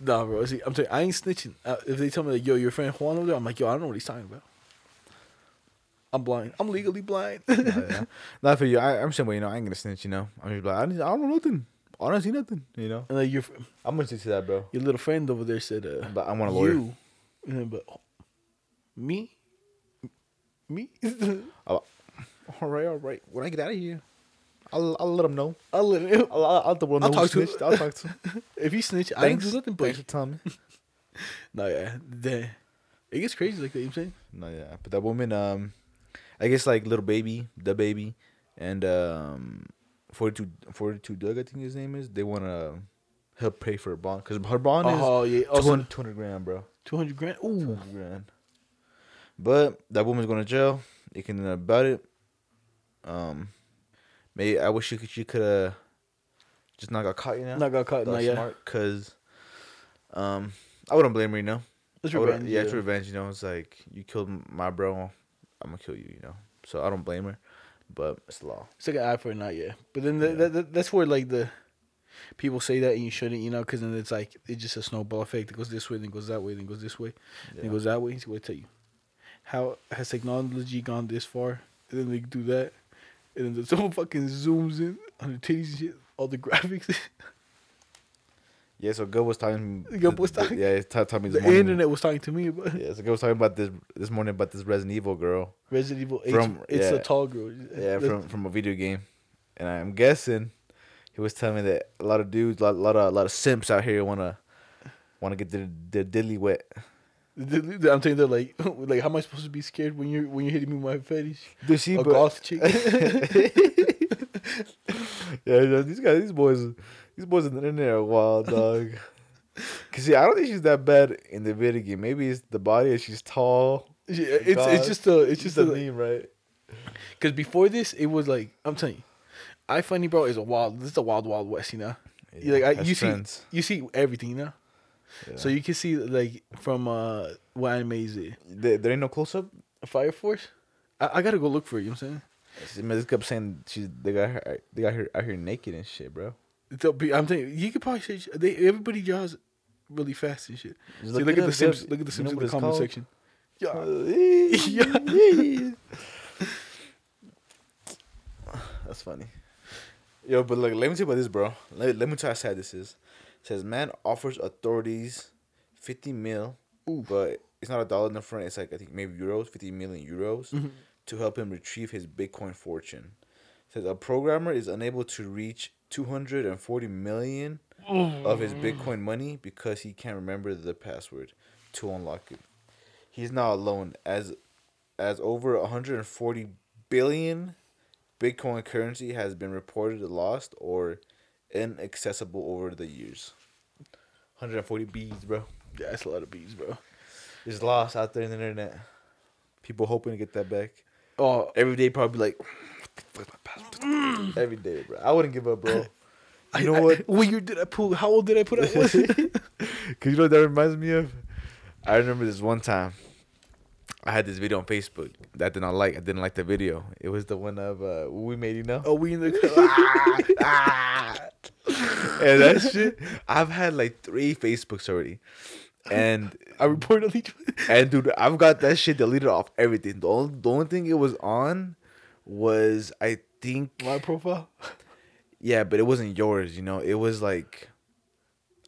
Nah, bro. See, I'm you, I ain't snitching. Uh, if they tell me like, yo, your friend Juan over there, I'm like, yo, I don't know what he's talking about. I'm blind. I'm legally blind. Nah, yeah. [LAUGHS] Not for you. I, I'm saying, well, you know, I ain't gonna snitch. You know, I'm just like, I, don't know nothing. I don't see nothing. You know, and like your I'm gonna stick to that, bro. your little friend over there said, uh, But I want a lawyer. You, then, but me, me. [LAUGHS] All right, all right. When I get out of here, I'll I'll let him know. I'll let him. I'll I'll, I'll, let the world I'll know who talk to him. I'll talk to him. [LAUGHS] If he snitch, I ain't Thanks, do nothing. But thanks for telling me. [LAUGHS] no, yeah, the, it gets crazy like that. You know what I'm saying? No, yeah, but that woman, um, I guess like little baby, the baby, and um, 42, 42 Doug, I think his name is. They want to help pay for her bond because her bond is Oh yeah. Also, 200, 200 grand, bro. two hundred grand. Ooh. 200 grand. But that woman's going to jail. You can know about it. Um, maybe I wish she could. She could have just not got caught. You know, Not got caught. Not yet. smart because, um, I wouldn't blame her. You know. It's revenge. yeah, it's revenge. You know, it's like you killed my bro, I'm gonna kill you. You know, so I don't blame her, but it's the law. It's like an eye for an eye, yeah. But then the, that, that, that's where like the people say that and you shouldn't, you know, because then it's like it's just a snowball effect. It goes this way, then goes that way, then goes this way, then Yeah. goes that way. So I tell you, how has technology gone this far? And then they do that, and then someone fucking zooms in on the titties and shit, all the [LAUGHS] graphics. Yeah, so Go was talking. Go was talking- Yeah, t- me this the morning. internet was talking to me about Yeah, so Go was talking about this this morning about this Resident Evil girl. Resident Evil From- it's a tall girl. Yeah, from from a video game, and I'm guessing he was telling me that a lot of dudes, a lot, lot of a lot of simps out here wanna wanna get their their diddly wet. I'm saying you, they're like, [LAUGHS] like, how am I supposed to be scared when you're when you're hitting me with my fetish? Dude, see, a but- goth chick. [LAUGHS] Yeah, yeah, these guys, these boys, these boys on the internet are wild, dog. [LAUGHS] Cause see, I don't think she's that bad in the video game. Maybe it's the body. She's tall. Yeah, it's God. it's just a it's just a a meme, right? because before this it was like I'm telling you, I funny bro is a wild this is a wild wild west you know. You like I, you trends. see you see everything you know. So you can see like from uh what anime there, there ain't no close up. Fire Force. I, I gotta go look for it. You know what I'm saying? This kept saying she's they got her they got her out here naked and shit, bro. Be- I'm telling you, you could probably say they everybody draws really fast and shit. See, look at the Sims. Look at the Sims in the comment called? section. [LAUGHS] Yeah. yeah. [LAUGHS] That's funny. Yo, but like, let me tell you about this, bro. Let, let me tell you how sad this is. Says man offers authorities fifty mil, but it's not a dollar in the front. It's like I think maybe euros, fifty million euros, mm-hmm. to help him retrieve his Bitcoin fortune. It says a programmer is unable to reach two hundred and forty million of his mm. Bitcoin money because he can't remember the password to unlock it. He's not alone as as over 140 billion Bitcoin currency has been reported lost or inaccessible over the years. 140 beads, bro. Yeah, that's a lot of bees, bro. It's lost out there in the internet. People hoping to get that back. Oh, Every day, probably like, what the fuck is my password? Mm. Every day, bro. I wouldn't give up, bro. [LAUGHS] I- You know I- what? What year did I pull? How old did I put? I was? [LAUGHS] Cause you know what that reminds me of? I remember this one time. I had this video on Facebook that I did not like. I didn't like the video. It was the one of uh, we made you know. oh, we in the. [LAUGHS] club, and that shit. I've had like three Facebooks already, and [LAUGHS] I reported each and dude, I've got that shit deleted off everything. The only the only thing it was on was I think my profile. yeah, but it wasn't yours. You know, it was like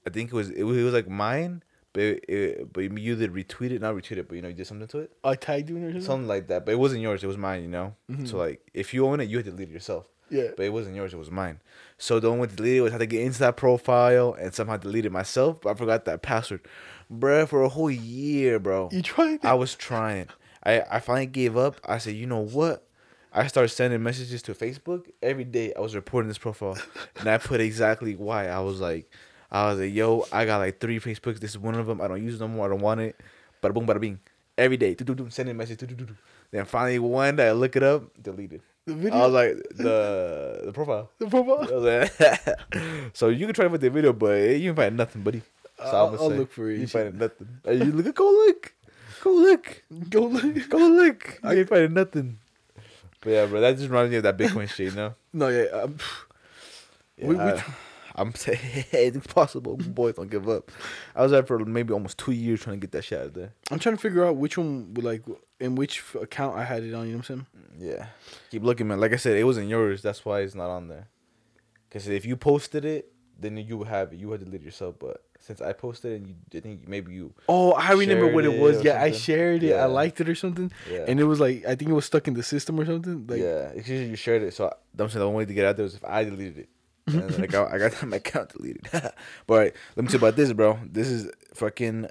I think it was it was, it was like mine, but it, it, but you did retweet it, not retweet it, but you know you did something to it, I tagged you in or something. something like that. But it wasn't yours. It was mine. You know. Mm-hmm. So like if you own it, you had to delete it yourself. Yeah. But it wasn't yours. It was mine. So the only way to delete it was had to get into that profile and somehow delete it myself. But I forgot that password, bruh, for a whole year, bro. You tried. I was trying. I, I finally gave up. I said, you know what? I started sending messages to Facebook every day. I was reporting this profile, and I put exactly why. I was like, I was like, yo, I got like three Facebooks. This is one of them. I don't use no more. I don't want it. Bada boom, bada bing. Every day, do do do, sending messages. Do do do do. Then finally one day I look it up, deleted. The video. I was like the [LAUGHS] the profile. the profile. Like, [LAUGHS] so you can try to put the video, but you can find nothing, buddy. So I'll- I'll say, look for it. You find nothing. Uh, you look, go look, go look, [LAUGHS] Go look. go look. I ain't finding nothing. But yeah, bro, that just reminds me of that Bitcoin shit, you know. No, yeah. Um, Yeah, [SIGHS] We- we I, tr- am saying it's possible. Boys don't give up. I was there for maybe almost two years trying to get that shit out of there. I'm trying to figure out which one, would, like, in which account I had it on. You know what I'm saying? Yeah, keep looking, man. Like I said, it wasn't yours. That's why it's not on there. Because if you posted it, then you would have it. You would delete yourself. But since I posted it, and you I think maybe you. Oh, I remember what it it was. or Yeah, I shared it. Yeah. I liked it or something, Yeah. and it was like I think it was stuck in the system or something. Like, yeah, it's usually you shared it. So I- I'm saying the only way to get out there was if I deleted it. And then I got I got [LAUGHS] my account deleted. [LAUGHS] but let me tell you about this, bro. This is fucking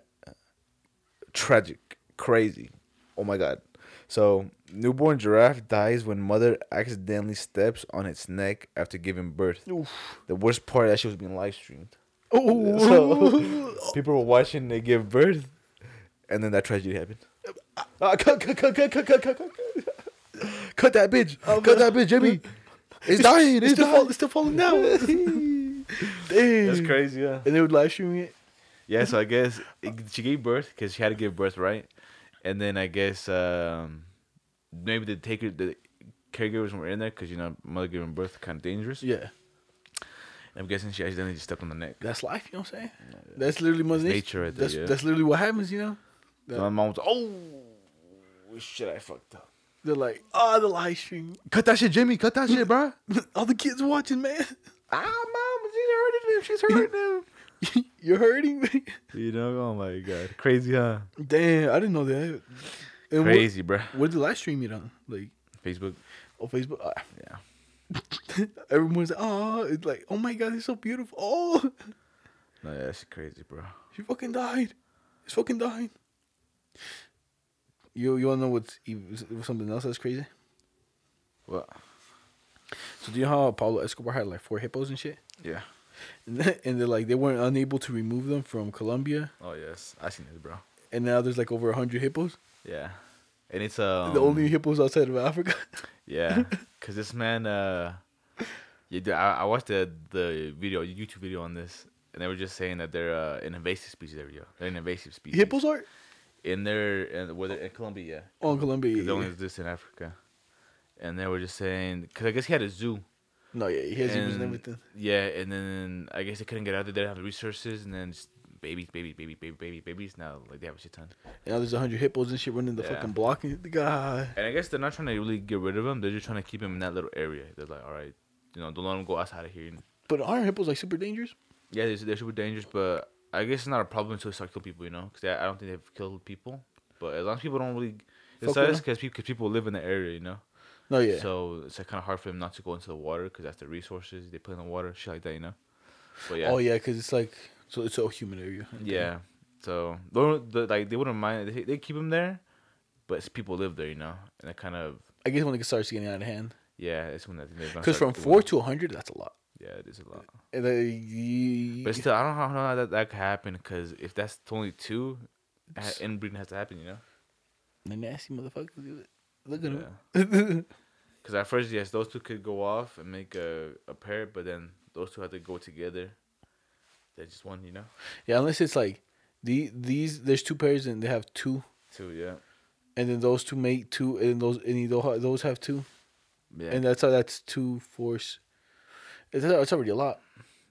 tragic, crazy. Oh my god. So newborn giraffe dies when mother accidentally steps on its neck after giving birth. Oof. The worst part that shit was being live streamed. Oh, So [LAUGHS] people were watching they give birth, and then that tragedy happened. Ah, cut, cut, cut, cut, cut, cut, cut, cut, cut that bitch! Oh, cut that bitch, Jimmy! It's dying! it's It's still, fall, it's still falling down. [LAUGHS] Damn. That's crazy, yeah. And they would live streaming it. Yeah, so I guess it, she gave birth because she had to give birth, right? And then I guess um, maybe the taker, the caregivers were in there because you know mother giving birth kind of dangerous. Yeah, I'm guessing she accidentally just stepped on the neck. that's life. You know what I'm saying? That's literally mother nature. nature right there, That's yeah. that's literally what happens. You know? So my mom was, oh shit, I fucked up. They're like, oh, the live stream. Cut that shit, Jimmy. Cut that shit, bro. [LAUGHS] All the kids watching, man. ah, mom, she's hurting him. She's hurting [LAUGHS] him. You're hurting me. You know, oh my god, crazy, huh? Damn, I didn't know that. And Crazy, bro. What, what did the live stream it on? Like, Facebook, on Facebook? Ah, yeah. [LAUGHS] everyone's like, oh, it's like, oh my god, it's so beautiful. Oh, No, yeah, that's crazy, bro. she fucking died. It's fucking dying. You you wanna know what's something else that's crazy? What? So do you know how Pablo Escobar had like four hippos and shit? Yeah. And, then- and they're like they weren't unable to remove them from Colombia, Oh yes, I seen this, bro. and now there's like over hundred hippos. Yeah, and it's um the only hippos outside of Africa. [LAUGHS] yeah, cause this man uh, yeah, I, I watched the the video YouTube video on this, and they were just saying that they're uh, an invasive species. There we go. They're an invasive species. hippos are in there and whether in Colombia, oh, on Colombia. they only exist in Africa, and they were just saying because I guess he had a zoo. No, yeah, he has and and- everything. Yeah, and then I guess they couldn't get out there. They didn't have the resources, and then just babies, baby, baby, baby, baby, babies. Now like they have a shit ton. And now there's hundred hippos and shit running the Yeah. fucking block. And the guy. And I guess they're not trying to really get rid of them. They're just trying to keep them in that little area. They're like, all right, you know, don't let them go outside of here. But aren't hippos like super dangerous? Yeah, they're, they're super dangerous, but I guess it's not a problem until they start killing people, you know? Because I don't think they've killed people. But as long as people don't really. It's because people, people live in the area, you know? No, yeah. So it's like kind of hard for them not to go into the water because that's the resources. They put in the water, shit like that, you know? But yeah. Oh yeah, because it's like so it's a human area. Yeah. So, the, the, like, they wouldn't mind. They, they keep them there, but people live there, you know? And it kind of. I guess when it starts getting out of hand. Yeah, it's when they're Because from four to hundred, that's a lot. Yeah, it is a lot. And then you, But still, I don't know how that, that could happen because if that's only two, inbreeding has to happen, you know? the nasty motherfuckers. Look at Yeah. them. [LAUGHS] Because at first, yes, those two could go off and make a, a pair, but then those two have to go together. They're just one, you know? yeah, unless it's like the these there's two pairs and they have two, Two, yeah. and then those two mate two, and those and those those have two, Yeah. and that's how that's two force. It's, it's already a lot.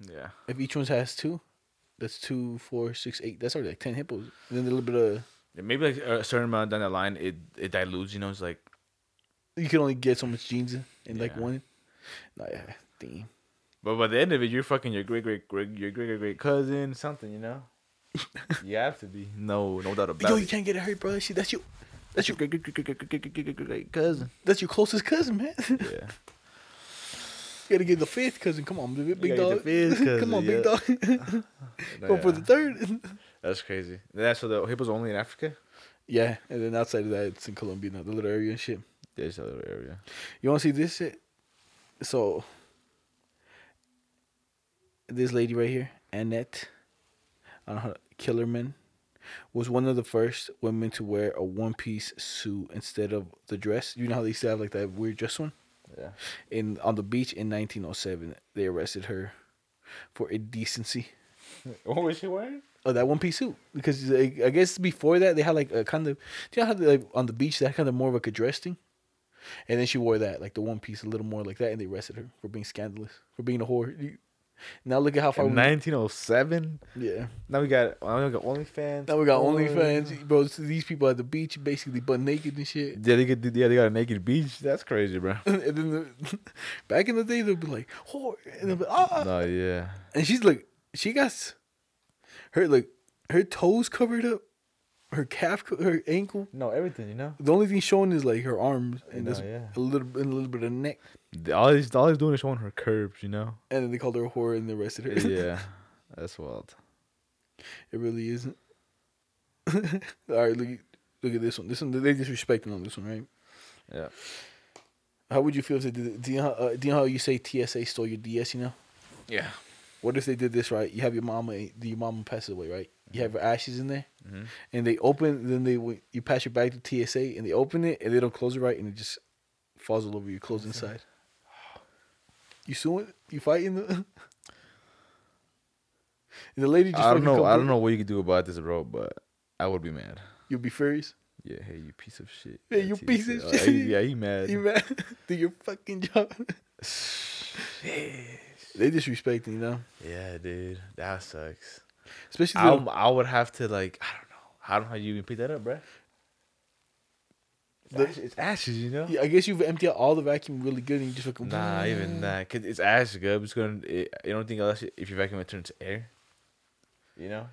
Yeah. If each one has two, that's two, four, six, eight. That's already like ten hippos. And then a little bit of yeah, maybe like a certain amount down the line, it it dilutes. You know, it's like you can only get so much genes in, yeah. like one. Nah, yeah, damn. But by the end of it, you're fucking your great great great your great great great cousin, something. You know. you have to be. No, no doubt about Yo, it. Yo, you can't get it hurt, brother. See, that's you. That's your great great great great great great cousin. That's your closest cousin, man. yeah gotta get the fifth cousin. Come on, big, big dog. [LAUGHS] Come on, big dog. [LAUGHS] Go for the third. [LAUGHS] That's crazy. That's so the hippos only in Africa. yeah, and then outside of that, it's in Colombia, now, the little area and shit. There's a little area. You want to see this shit? So, this lady right here, Annette, I don't know, Killerman, was one of the first women to wear a one piece suit instead of the dress. You know how they used to have like that weird dress one? Yeah. In on the beach in 1907, they arrested her for indecency. What was [LAUGHS] oh, she wearing? Oh, that one piece suit because like, I guess before that they had like a kind of, do you know how they, like on the beach that kind of more of like a dress thing, and then she wore that like the one piece a little more like that, and they arrested her for being scandalous for being a whore. Now look at how far In we 1907. yeah. Now we got. Now we got OnlyFans. Now we got. OnlyFans, bro. so these people at the beach basically butt naked and shit. Yeah, they get. Yeah, they got a naked beach. That's crazy, bro. [LAUGHS] and then the, [LAUGHS] back in the day they'd be like whore, and they'll be ah, No, yeah. and she's like she got her like her toes covered up, her calf, her ankle. No, everything. You know. The only thing showing is like her arms and No, this, yeah. a little and a little bit of neck. All he's all he's doing is showing her curves. You know. And then they called her a whore and they arrested her. yeah, [LAUGHS] that's wild. it really isn't. [LAUGHS] All right, look, look at this one. This one they disrespecting on this one, right? Yeah. How would you feel if they did? it? Do you know? How, uh, do you know how you say TSA stole your DS? You know. Yeah. What if they did this right? You have your mama, your mama passes away, right? You have her ashes in there, Mhm. and they open. Then they you pass your bag to TSA, and they open it, and they don't close it right, and it just falls all over your clothes inside. You suing? You fighting the? and [LAUGHS] the lady just I don't know. I don't know what you could do about this, bro. But I would be mad. You'll be furious. Yeah. Hey, you piece of shit. Hey, you piece of shit. he- yeah, he mad. You mad? [LAUGHS] Do your fucking job. [LAUGHS] they disrespecting, you know. Yeah, dude, that sucks. Especially I I would have to like I don't know. I don't know how you even pick that up, bro. The- It's, it's ashes, you know. Yeah, I guess you've emptied out all the vacuum really good, and you just fucking Nah, [LAUGHS] even that, cause it's ash good. It's gonna. It, you don't think unless if you vacuum it turns to air. You know.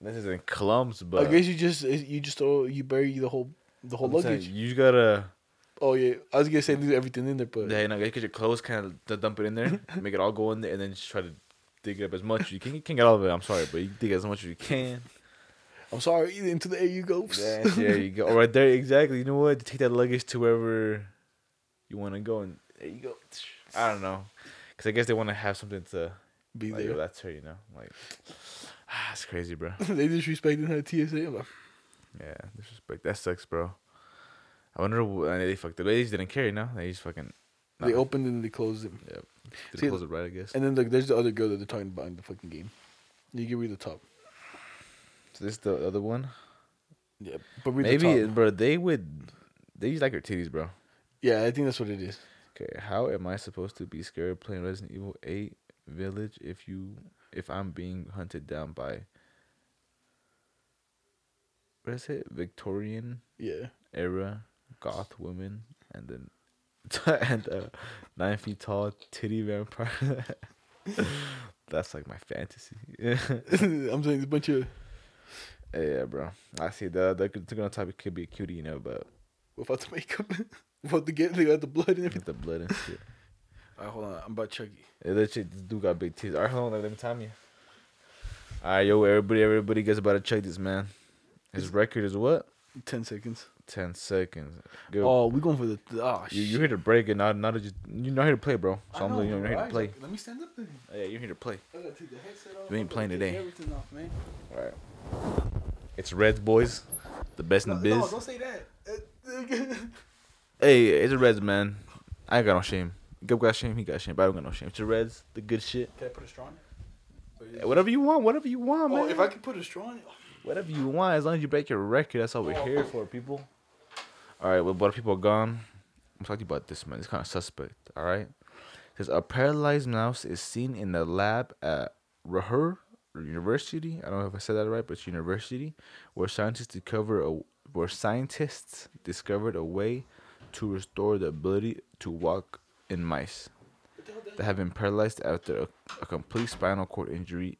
This is in clumps, but I guess you just eh, you just throw you bury the whole the whole I'm saying, luggage. you gotta. Oh yeah, I was gonna say leave everything in there, but Yeah, you know, get your clothes, kind of dump it in there, [LAUGHS] make it all go in there, and then just try to dig it up as much as you can. You can't get all of it. I'm sorry, but you dig as much as you can. I'm sorry. Into the air you go. Yeah, there you go. Right there, exactly. You know what? Take that luggage to wherever you want to go, and there you go. I don't know, cause I guess they want to have something to Be like. There. that's her, you know. Like, [SIGHS] ah, it's crazy, bro. [LAUGHS] they disrespecting her TSA. Like, Yeah, disrespect. That sucks, bro. I wonder. wh- And they fucked. The ladies didn't care, you know. They just fucking. They opened and they closed it, Yep. they closed it right, I guess. and then like there's the other girl that they're talking about in the fucking game. You can read the top. So this is the other one. Yeah, but Maybe, the bro. They would. They just like her titties, bro. Yeah, I think that's what it is. Okay, how am I supposed to be scared playing Resident Evil 8 Village if you if I'm being hunted down by what is it? Victorian Yeah, era goth women and then [LAUGHS] and uh nine feet tall titty vampire. [LAUGHS] That's like my fantasy. [LAUGHS] I'm saying a bunch of yeah, bro. I see the the the gonna topic could be a cutie, you know, but without the makeup, [LAUGHS] without the get, they got the blood and everything. with the blood and shit. [LAUGHS] All right, hold on. I'm about Chucky. Yeah, that shit, this dude got big titties. All right, hold on, let me time you. All right, yo, everybody, everybody gets about to check this man. His record is what? Ten seconds. Ten seconds. Go. Oh, we going for the oh you shit. you here to break it, not not to just you're not here to play, bro. So you know you're here to play. Let me stand up then. Yeah, you're here to play. I gotta take the headset off. You ain't playing today. Everything off, man. All right. It's Reds, boys. The best in No, the no, biz. don't say that. [LAUGHS] Hey, it's a Reds, man. I ain't got no shame. Gub got shame, he got shame, but I don't got no shame. It's the Reds, the good shit. Can I put a straw in it? Whatever you want, whatever you want, man. Oh, if I could put a straw in it. Whatever you want, as long as you break your record, that's all we're oh. here for, people. All right, well, but people are gone. I'm talking about this man. It's kind of suspect. All right, says a paralyzed mouse is seen in the lab at Ruhr University. I don't know if I said that right, but university where scientists discover a where scientists discovered a way to restore the ability to walk in mice that have been paralyzed after a, a complete spinal cord injury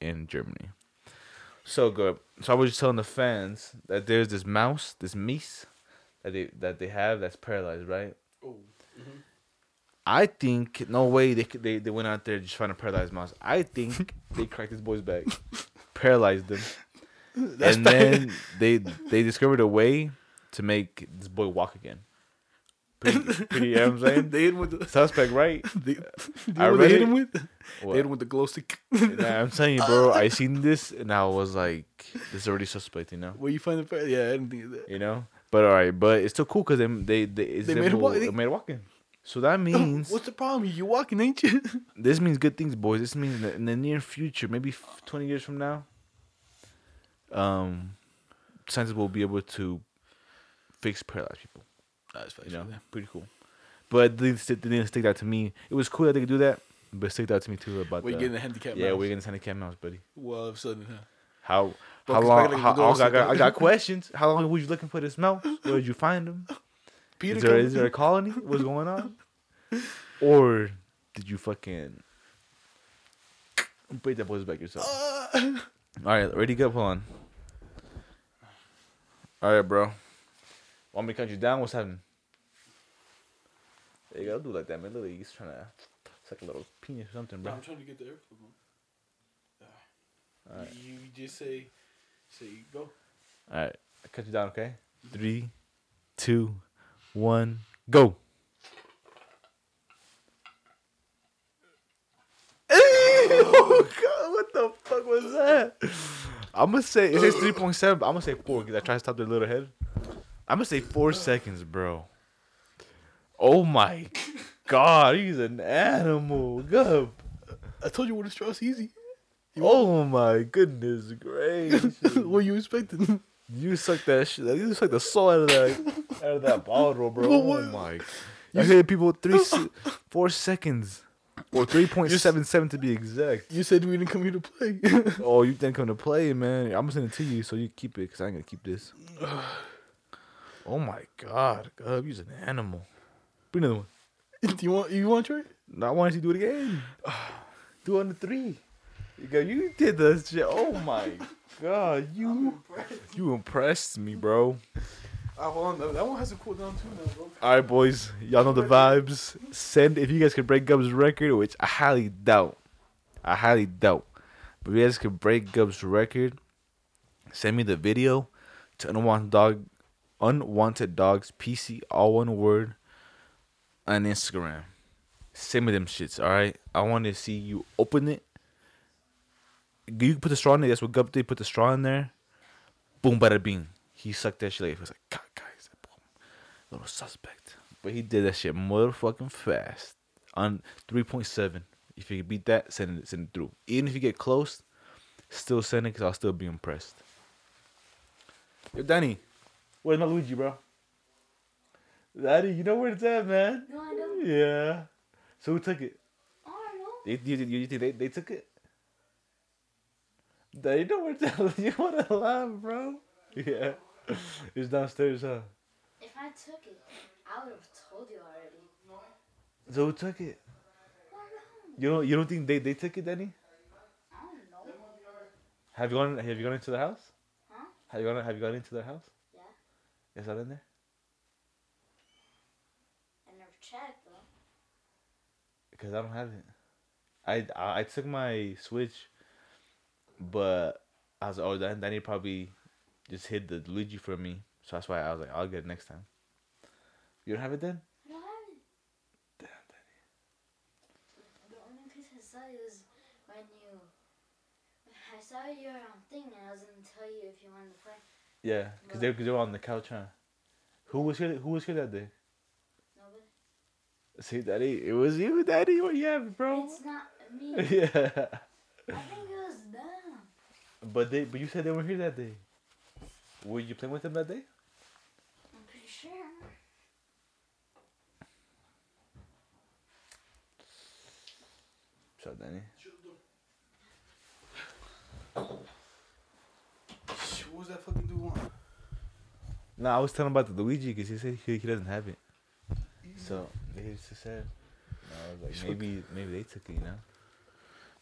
in Germany. So good. So I was just telling the fans that there's this mouse, this mice, that they that they have that's paralyzed, right? Oh. Mm-hmm. I think no way they they they went out there just find a paralyzed mouse. I think [LAUGHS] they cracked this boy's back, paralyzed him, [LAUGHS] That's and bad. then they they discovered a way to make this boy walk again. Pretty, pretty you know what I'm saying? [LAUGHS] they hit him with the. Suspect, right? They, uh, you I what they read hit him with? What? They hit him with the glow stick. Nah, I'm telling you, bro. I seen this and I was like, this is already suspect, you know? Where you find the? Yeah, I didn't think of that. You know? But all right, but it's still cool because they they they, They made it walk- they- made walking. So that [COUGHS] means What's the problem? You walking, ain't you? [LAUGHS] this means good things, boys. This means that in the near future, maybe f- 20 years from now, um, scientists will be able to fix paralyzed people. That's You know, pretty cool. But they, didn't stick- they didn't stick that to me. It was cool that they could do that, but stick that to me too about We're the, getting a handicap. yeah, mouse. we're getting the handicap mouse, buddy. Well, all of a sudden, huh? How how long? How, the I, got, I got questions. How long were you looking for this mouse? [LAUGHS] Where did you find him? Peter, is, there, there a colony? [LAUGHS] What's going on? Or did you fucking break that boy's back yourself? Uh, All right, ready, go, hold on. All right, bro. Want me to count you down? What's happening? There you go. Do like that, man. Literally, he's trying to. It's like a little penis or something, bro. I'm trying to get the airflow going. Alright. You just say, say go. All right, I cut you down, okay? Three, two, one, go. [LAUGHS] oh God, what the fuck was that? I'm gonna say it says three point seven. but I'm gonna say four because I tried to stop their little head. I'm gonna say four seconds, bro. Oh my God, he's an animal. Go. I told you what a straw's easy. Oh my goodness gracious. [LAUGHS] what you expecting? You suck that shit. You suck the soul out of that out of that [LAUGHS] bottle, bro. Oh my! You hit people three, [LAUGHS] four seconds, or three point seven seven to be exact. You said we didn't come here to play. [LAUGHS] Oh, you didn't come to play, man. I'm gonna send it to you so you keep it, cause I ain't gonna keep this. [SIGHS] Oh my god, Gub, you's an animal. Bring another one. do you want? You want to try? No, I want you to do it again. [SIGHS] Do it on the three. You go. You did that shit. Oh my god, you you impressed me, bro. Hold on. That, that one has cool down too now, bro. All right, boys. Y'all know the vibes. Send if you guys could break Gub's record, which I highly doubt. I highly doubt. But if you guys could break Gub's record, send me the video to unwanted dog, unwanted dogs PC, all one word, on Instagram. Send me them shits. All right. I want to see you open it. You put the straw in there. That's what Gub did. Put the straw in there. Boom, bada bing. He sucked that shit like he was like, God, guys, boom little suspect. But he did that shit motherfucking fast. On three point seven. If you can beat that, send it send it through. Even if you get close, still send it because I'll still be impressed. Yo, Danny, where's my Luigi, bro? Danny, you know where it's at, man. No, I don't. Yeah. So who took it? I don't know. You, you, you think they, they took it? You know it's at. You want to laugh, bro? Yeah. It's downstairs, huh? If I took it, I would have told you already. So who took it? You don't you don't think they, they took it, Danny? I don't know. Have you gone have you gone into the house? Huh? Have you gone have you gone into the house? Yeah. Is that in there? I never checked though. Because I don't have it. I, I I took my switch, but I was like, oh Dan- Danny probably just hid the Luigi from me, so that's why I was like I'll get it next time. You don't have it then? I don't have it. Damn, Danny. The only place I saw it was when you. I saw your um, thing and I was gonna tell you if you wanted to play. Yeah, because they, cause they were on the couch, huh? Who was here? Who was here that day? Nobody. See, Daddy, it was you, Daddy. What you have, bro? It's not me. [LAUGHS] yeah. I think it was. But they, but you said they were here that day. Were you playing with them that day? I'm pretty sure. Shut up, Danny. Shh, What was that fucking dude want? No, I was telling about the Luigi because he said he, he doesn't have it. Mm. So he just said, no, I was like maybe maybe they took it, you know.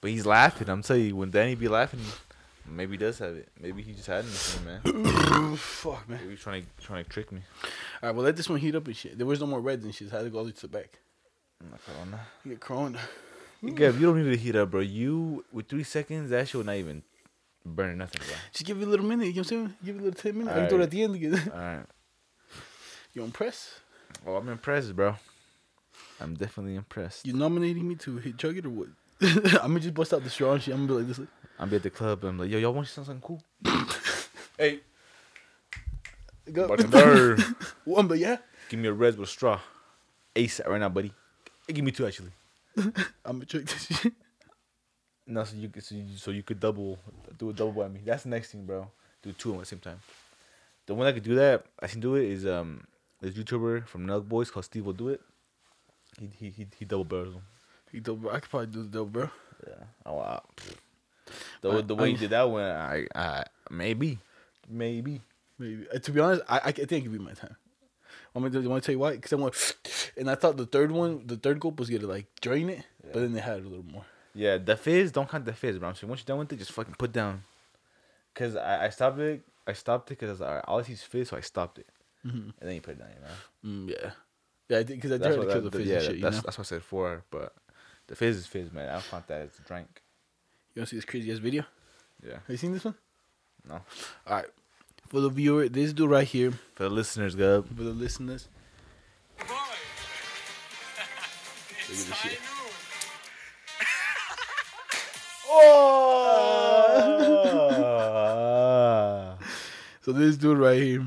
But he's laughing. I'm telling you, when Danny be laughing, maybe he does have it. Maybe he just had it in man. [COUGHS] Fuck, man. Maybe he's trying to trying to trick me. All right, well, let this one heat up and shit. There was no more reds and shit. I had to go all the way to the back. I'm not gonna. You get corona. Gav, you don't need to heat up, bro. You with three seconds, that shit will not even burn nothing, bro. Just give it a little minute. You know what I'm saying? Give it a little 10 minutes. I can throw it at the end again. [LAUGHS] All right. You impressed? Oh, I'm impressed, bro. I'm definitely impressed. You nominating me to hit chug it or what? [LAUGHS] I'm gonna just bust out the straw and shit. I'm gonna be like this. I'm be at the club and I'm like, yo, y'all want to see something cool? [LAUGHS] Hey, go. Bartender, [LAUGHS] One, but yeah, give me a red with straw. ASAP right now, buddy. Give me two actually. I'm gonna check this shit. No, so you could so you, so you could double do a double whammy. That's the next thing, bro. Do two at the same time. The one that could do that, I can do it is um this YouTuber from Nelk Boys called Steve will do it. He he he, he double barrels them. He dope, bro. I could probably do the dope, bro. Yeah. Oh wow. The I- the way I- you did that one, I I maybe maybe. Maybe. Uh, to be honest, I, I, I think it could be my time. I mean, want to tell you why? Because I went, [SIGHS] and I thought the third one, the third gulp was gonna like drain it, but then they had a little more. Yeah, the fizz, don't count the fizz, bro. I'm saying once you're done with it, just fucking put down. Cause I, I stopped it. I stopped it because I all I see is fizz, so I stopped it. And then you put it down, you know. Mm, yeah, yeah, because I, That's tried what to kill that, the fizz yeah, and shit. You that's know, that's what I said four, but the fizz is fizz, man. I don't count that as a drink. You want to see this crazy ass video? Yeah. Have you seen this one? No. All right, for the viewer, this dude right here, For the listeners, Gub. for the listeners, Boy. Look at this shit. [LAUGHS] Oh. So this dude right here,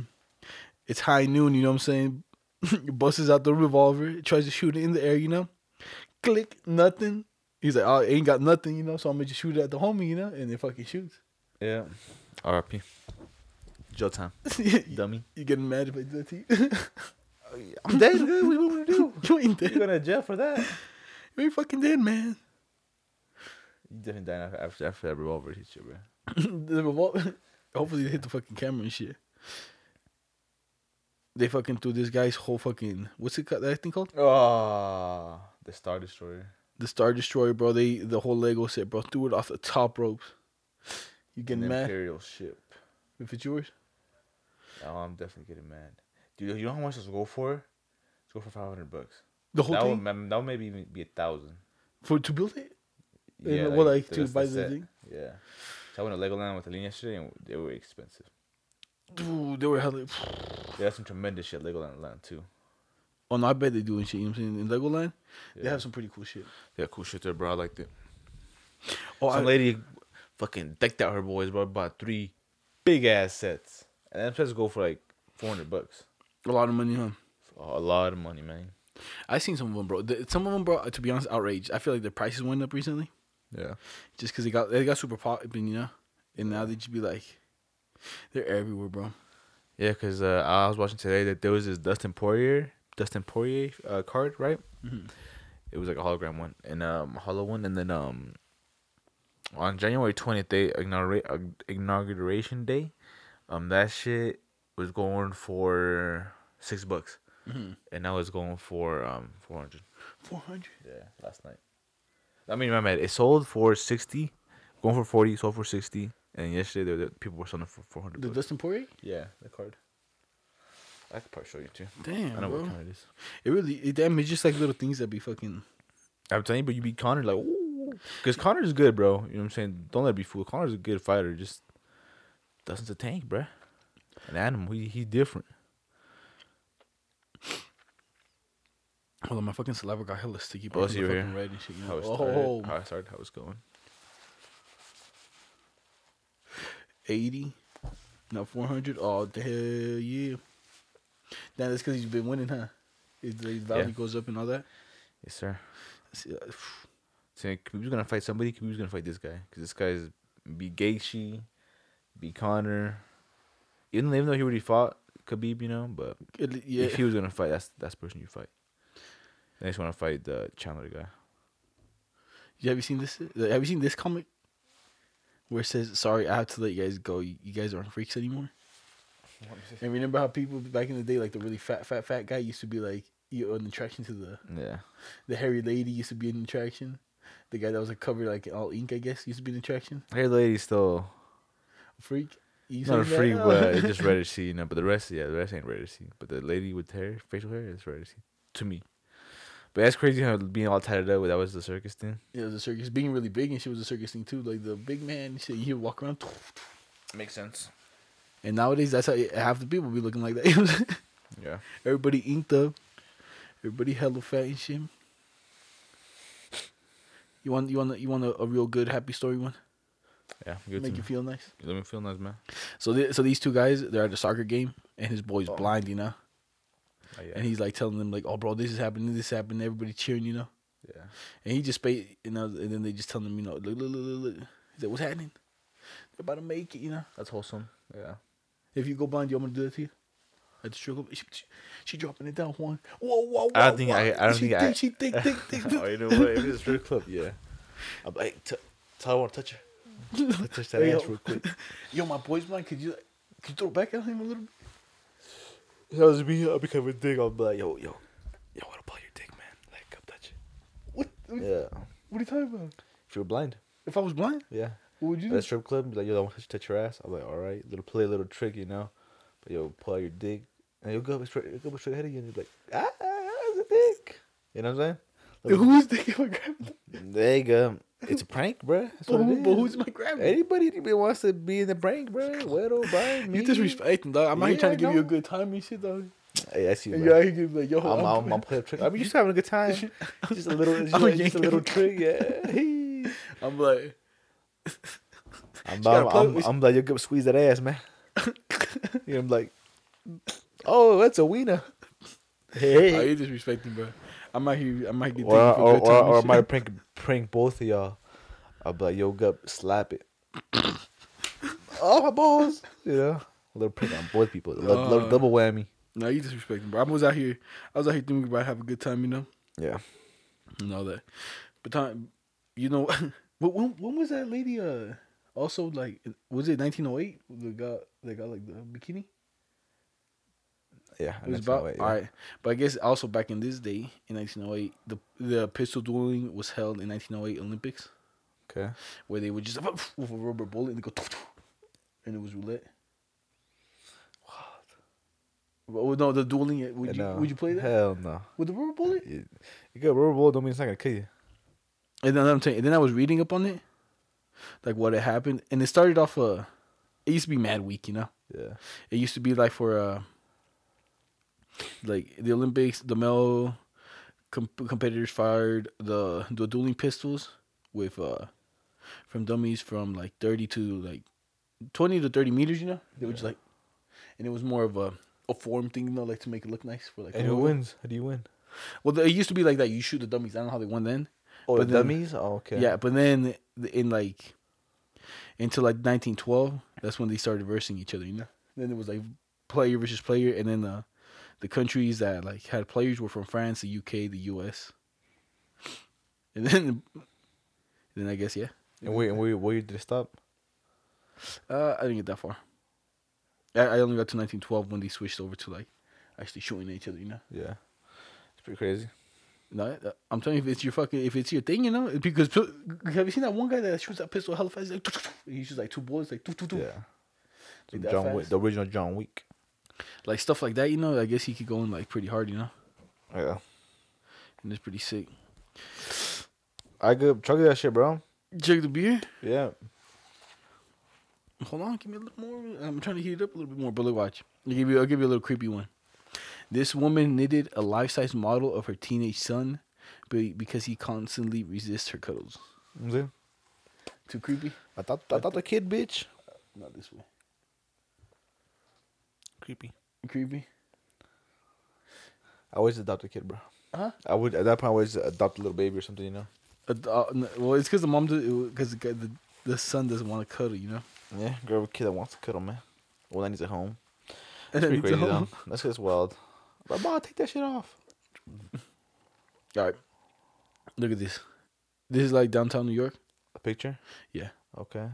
it's high noon, you know what I'm saying? [LAUGHS] Busts out the revolver, tries to shoot it in the air, you know? Click, nothing. He's like, oh, ain't got nothing, you know, so I'm gonna just shoot it at the homie, you know? And it fucking shoots. yeah. R.I.P. Joe time, Dummy. you getting mad if I do that to you? [LAUGHS] I'm dead. Good. What you want to do? you [LAUGHS] ain't You're dead. going to jail for that. You ain't fucking dead, man. You definitely died after after, after that revolver hit you, bro. [LAUGHS] the revolver. Hopefully they hit the fucking camera and shit. They fucking threw this guy's whole fucking what's it called? That thing called Oh, the Star Destroyer. The Star Destroyer, bro. They the whole Lego set, bro. Threw it off the top ropes. You getting An mad Imperial ship. if it's yours? Oh, I'm definitely getting mad. Dude, you know how much this go for? Let's go for 500 bucks. The whole That thing would, that would maybe even be a thousand. for to build it. And what, like, to buy the set. thing? Yeah. So I went to Legoland with Aline yesterday, and they were expensive. Dude, they were hella. They have some tremendous shit Legoland land too. Oh no, I bet they do and shit. You know what I'm saying? In Legoland, they have some pretty cool shit. Yeah, cool shit there, bro. I liked it. Oh, Some I, lady fucking decked out her boys, bro. Bought three big ass sets, and them sets go for like 400 bucks. a lot of money, huh? A lot of money, man. I seen some of them, bro. Some of them, bro. To be honest, outraged. I feel like their prices went up recently. Yeah. just because they got they got super popular, you know, and now they just be like, they're everywhere, bro. Yeah, cause uh, I was watching today that there was this Dustin Poirier, Dustin Poirier uh, card, right? Mhm. It was like a hologram one and um hollow one, and then um on January twentieth, they uh, inauguration day, um that shit was going for six bucks, Mhm. and now it's going for um four hundred. Four hundred. Yeah, last night. I mean, my man, it sold for sixty, going for forty, sold for sixty, and yesterday the, the people were selling for four hundred. The Dustin Poirier. Yeah, the card. I could probably show you too. Damn, I know bro. what kind it is. It really, it, damn, it's just like little things that be fucking. I'm telling you, but you beat Conor like, because Conor's good, bro. You know what I'm saying? Don't let it be fooled. Conor's a good fighter. Just Dustin's a tank, bro. An animal. He he's different. Hold on, my fucking saliva got hella sticky. Oh, bro, I see right fucking here. red and shit. You How know? it started. Oh, How it started. How it's going. 80, not 400. Oh, the hell yeah. Damn, that's because he's been winning, huh? His, his value Yeah. goes up and all that. Yes, sir. See, uh, So Khabib's gonna fight somebody. Khabib's gonna fight this guy because this guy's beat Gaethje, beat Conor. Even though, even though he already fought Khabib, you know, but yeah. if he was gonna fight, that's that's the person you fight. I just want to fight the Chandler guy. Yeah, Have you seen this? uh, Have you seen this comic where it says, "Sorry, I have to let you guys go. You, you guys aren't freaks anymore." And remember how people back in the day, like the really fat, fat, fat guy, used to be like you an attraction to the Yeah. the hairy lady used to be an attraction. The guy that was like covered like all ink, I guess, used to be an attraction. Hey, lady, still Freak. You not a that? freak, but [LAUGHS] it's just ready to see, you know. But the rest, yeah, the rest ain't ready to see. But the lady with hair, facial hair, is ready to see to me. But that's crazy how being all tatted up. That was the circus thing. Yeah, the circus being really big, and she was a circus thing too. Like the big man, shit, you walk around, Makes sense. And nowadays that's how half the people be looking like that. [LAUGHS] Yeah. Everybody inked up. Everybody hella fat and shit. You want you want you want a, a real good happy story one? Yeah, Make you feel nice. Let me feel nice, man. So th- so these two guys they're at a soccer game and his boy's Oh. blind, you know, Oh, yeah. and he's like telling them like, "Oh, bro, this is happening, this is happening." Everybody cheering, you know, yeah. and he just pay, you know, and then they just tell him, you know, look, look, look, look, look. He said, "What's happening? They're about to make it, you know. That's wholesome. Yeah. If you go blind, you want me to do that to you?" The strip club, she, she, she dropping it down, Juan. Whoa, whoa, whoa. I don't think whoa. I- I don't she think I- She think, think, think. [LAUGHS] oh, you know what? If it's a strip club, yeah. I'm like, t- tell her I want to touch her. Let's touch that [LAUGHS] Hey, ass yo. real quick. [LAUGHS] Yo, my boy's blind. Could you, could you throw back at him a little bit? That was me, I'll become a dick. I'll be like, yo, yo, yo, what about your dick, man? Like, come touch it. What? What, Yeah. what are you talking about? If you're blind, If I was blind, yeah. Would you At a strip club, be like, yo, I want to touch your ass. I'm like, all right, little play, a little trick, you know. But yo, pull out your dick, and you'll go up straight, you'll go straight ahead of you, and you're like, ah, that's a dick. You know what I'm saying? Who is thinking about grabbing? There you go. It's a prank, bruh. That's But, who, but who's my grandma? Anybody, anybody wants to be in the prank, bruh. Weddle, Brian, me. You disrespecting, dog. I'm out here trying to give you a good time and shit, dog. Hey, I see you, And bruh. you're here giving like, yo, I'm, I'm, I'm, I'm playing a trick. I mean, you're just having a good time. [LAUGHS] Just a little, just, I'm a, a just a little trick, yeah. [LAUGHS] I'm like, I'm, gotta I'm, play I'm, with- I'm like, you go squeeze that ass, man. [LAUGHS] yeah, I'm like, oh, that's a wiener. are Hey. you disrespecting, bro? I might hear, I might get Or, taken or, or, or I might prank, prank both of y'all. I'll be like, yo, Gup, slap it. [LAUGHS] oh, my balls. You know? A little prank on both people. A little, little Uh, double whammy. No, you disrespecting, bro. I was out here, I was out here thinking we about have a good time, you know, Yeah. and all that. But time, you know, [LAUGHS] when, when when was that lady? Uh, also like, was it 1908? The got they got like the bikini. Yeah. It was about no yeah. all right, but I guess also back in this day in 1908, the the pistol dueling was held in 1908 Olympics, Okay. where they would just [LAUGHS] with a rubber bullet and they go, and it was roulette. What? Well, no, the dueling. Would you No. would you play that Hell no. with the rubber bullet? You, you got rubber ball, don't mean it's not going to kill you. And then I'm saying, and then I was reading up on it, like what had happened, and it started off. Uh, it used to be Mad Week, you know. Yeah. It used to be like for uh, like the Olympics, the male com- competitors fired the the dueling pistols with uh from dummies from like thirty to like twenty to thirty meters. You know, they were just like, and it was more of a a form thing, you know, like to make it look nice for like. And who wins? How do you win? Well, it used to be like that. You shoot the dummies. I don't know how they won then. Oh, But the then- dummies? Oh, okay. Yeah, but then in like until like 1912, that's when they started versing each other. You know, then it was like player versus player, and then uh, the countries that like had players were from France, the UK, the US, and then [LAUGHS] then I guess yeah, And where, and where, where did it stop? uh, I didn't get that far. I, I only got to 1912 when they switched over to like actually shooting at each other. You know. Yeah. It's pretty crazy. No, uh, I'm telling you, if it's your fucking, if it's your thing, you know, because have you seen that one guy that shoots that pistol hella fast? He's like, he shoots like two bullets, like. Yeah. Like John? Wick, the original John Wick. like stuff like that, you know. I guess he could go in like pretty hard, you know, Yeah. and it's pretty sick. I could chug that shit, bro. Check the beer. Yeah. Hold on, give me a little more. I'm trying to heat it up a little bit more. But look, watch. I'll give you. I'll give you a little creepy one. This woman knitted a life-size model of her teenage son, be- because he constantly resists her cuddles. What Too creepy. I thought I thought the kid bitch. Not this way. Creepy. Creepy. I always adopt a kid, bro. Huh? I would at that point I always adopt a little baby or something, you know. Uh, uh, well, it's because the mom because the, the the son doesn't want to cuddle, you know. Yeah, girl with a kid that wants to cuddle, man. Well, that needs a home. [LAUGHS] That's pretty crazy, told- though. That's just wild. But mom, take that shit off. [LAUGHS] All right. Look at this. This is like downtown New York, A picture. Yeah. Okay.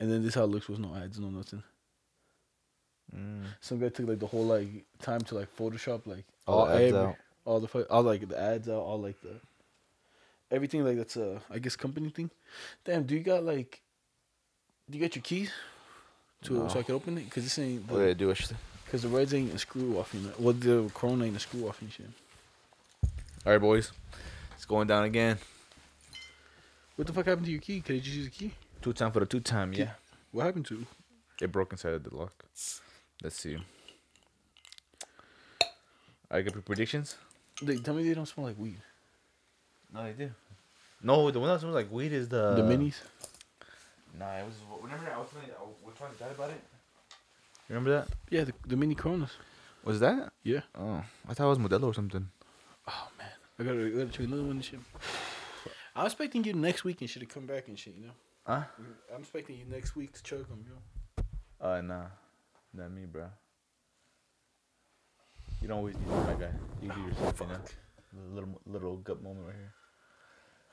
and then this how it looks with no ads, no nothing. Mm. Some guy took like the whole like time to like Photoshop like All the ads every- out. all the all like the ads out, all like the everything like that's a I guess company thing. Damn, do you got like do you got your keys to No. so I can open it? Cause this ain't What did I do? Shit. Because the reds ain't a screw off. You know, well the Corona ain't a screw off and shit. All right, boys. It's going down again. What the fuck happened to your key? Could you just use a key? Two time for the two time. Yeah. What happened to? it? Broke inside of the lock. Let's see. I got predictions. They tell me they don't smell like weed. No, they do. No, the one that smells like weed is the the minis. Nah, it was whenever I was telling I was talking to about it. Remember that? Yeah, the, the mini Coronas. Was that? Yeah. Oh, I thought it was Modelo or something. Oh man, I gotta, I gotta check another one and shit. I was expecting you next week and shit to come back and shit. You know. Huh? I'm expecting you next week to chug them, yo. Uh, nah, not me, bro. You don't always need my guy. You do yourself, you know. Little little gut moment right here.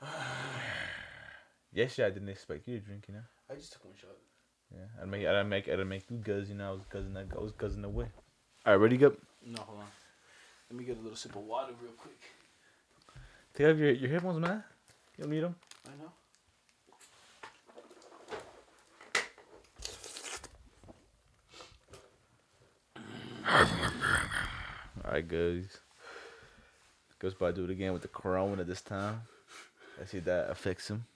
[SIGHS] yes, yeah, I didn't expect you to drink, you know. I just took one shot. Yeah, I'd make, I'd make, I'd make you guzz, you know. I was guzzing that, I was guzzing away. All right, ready, go. No, hold on. Let me get a little sip of water real quick. Take off your your headphones, man. You don't need them. I know. All right, guys. Goes by do it again with the corona this time. I see that affects him.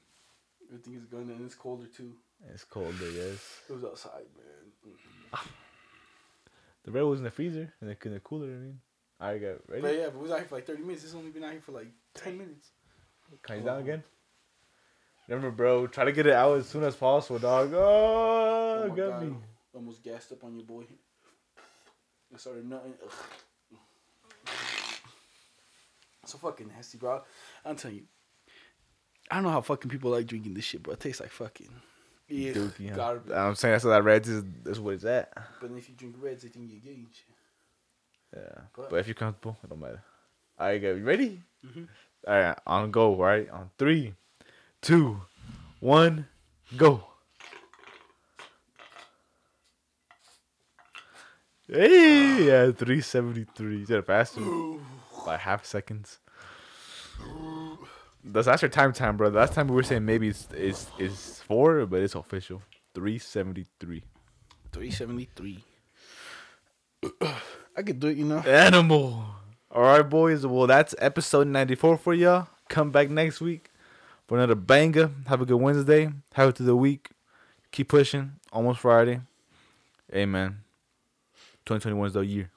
Everything is gone and it's colder too. It's cold there, yes. It was outside, man. [SIGHS] The red was in the freezer and in the cooler. I mean, right, got ready. But yeah, but we was out here for like 30 minutes. It's only been out here for like 10 minutes. You down again? Remember, bro, try to get it out as soon as possible, dog. Oh, oh my got God. me. Almost gassed up on your boy. I started nutting. Ugh. So fucking nasty, bro. I'm telling you. I don't know how fucking people like drinking this shit, bro. It tastes like fucking yeah, Dookie, huh? garbage. I'm saying that's what that red is. That's what it's at. But if you drink reds, they think you're gay and shit. Yeah, But- but if you're comfortable, it don't matter. All right, go. You ready? Mhm. All right, on go. Right on three, two, one, go. Hey, yeah, three seventy three. You did it faster [SIGHS] by half seconds. That's that's your time time, bro. Last time we were saying maybe it's it's, it's four, but it's official. Three seventy three. 373. [CLEARS THROAT] I could do it, you know. Animal. All right, boys. Well, that's episode 94 for y'all. Come back next week for another banger. Have a good Wednesday. Have it through the week. Keep pushing. Almost Friday. Amen. 2021 is the year.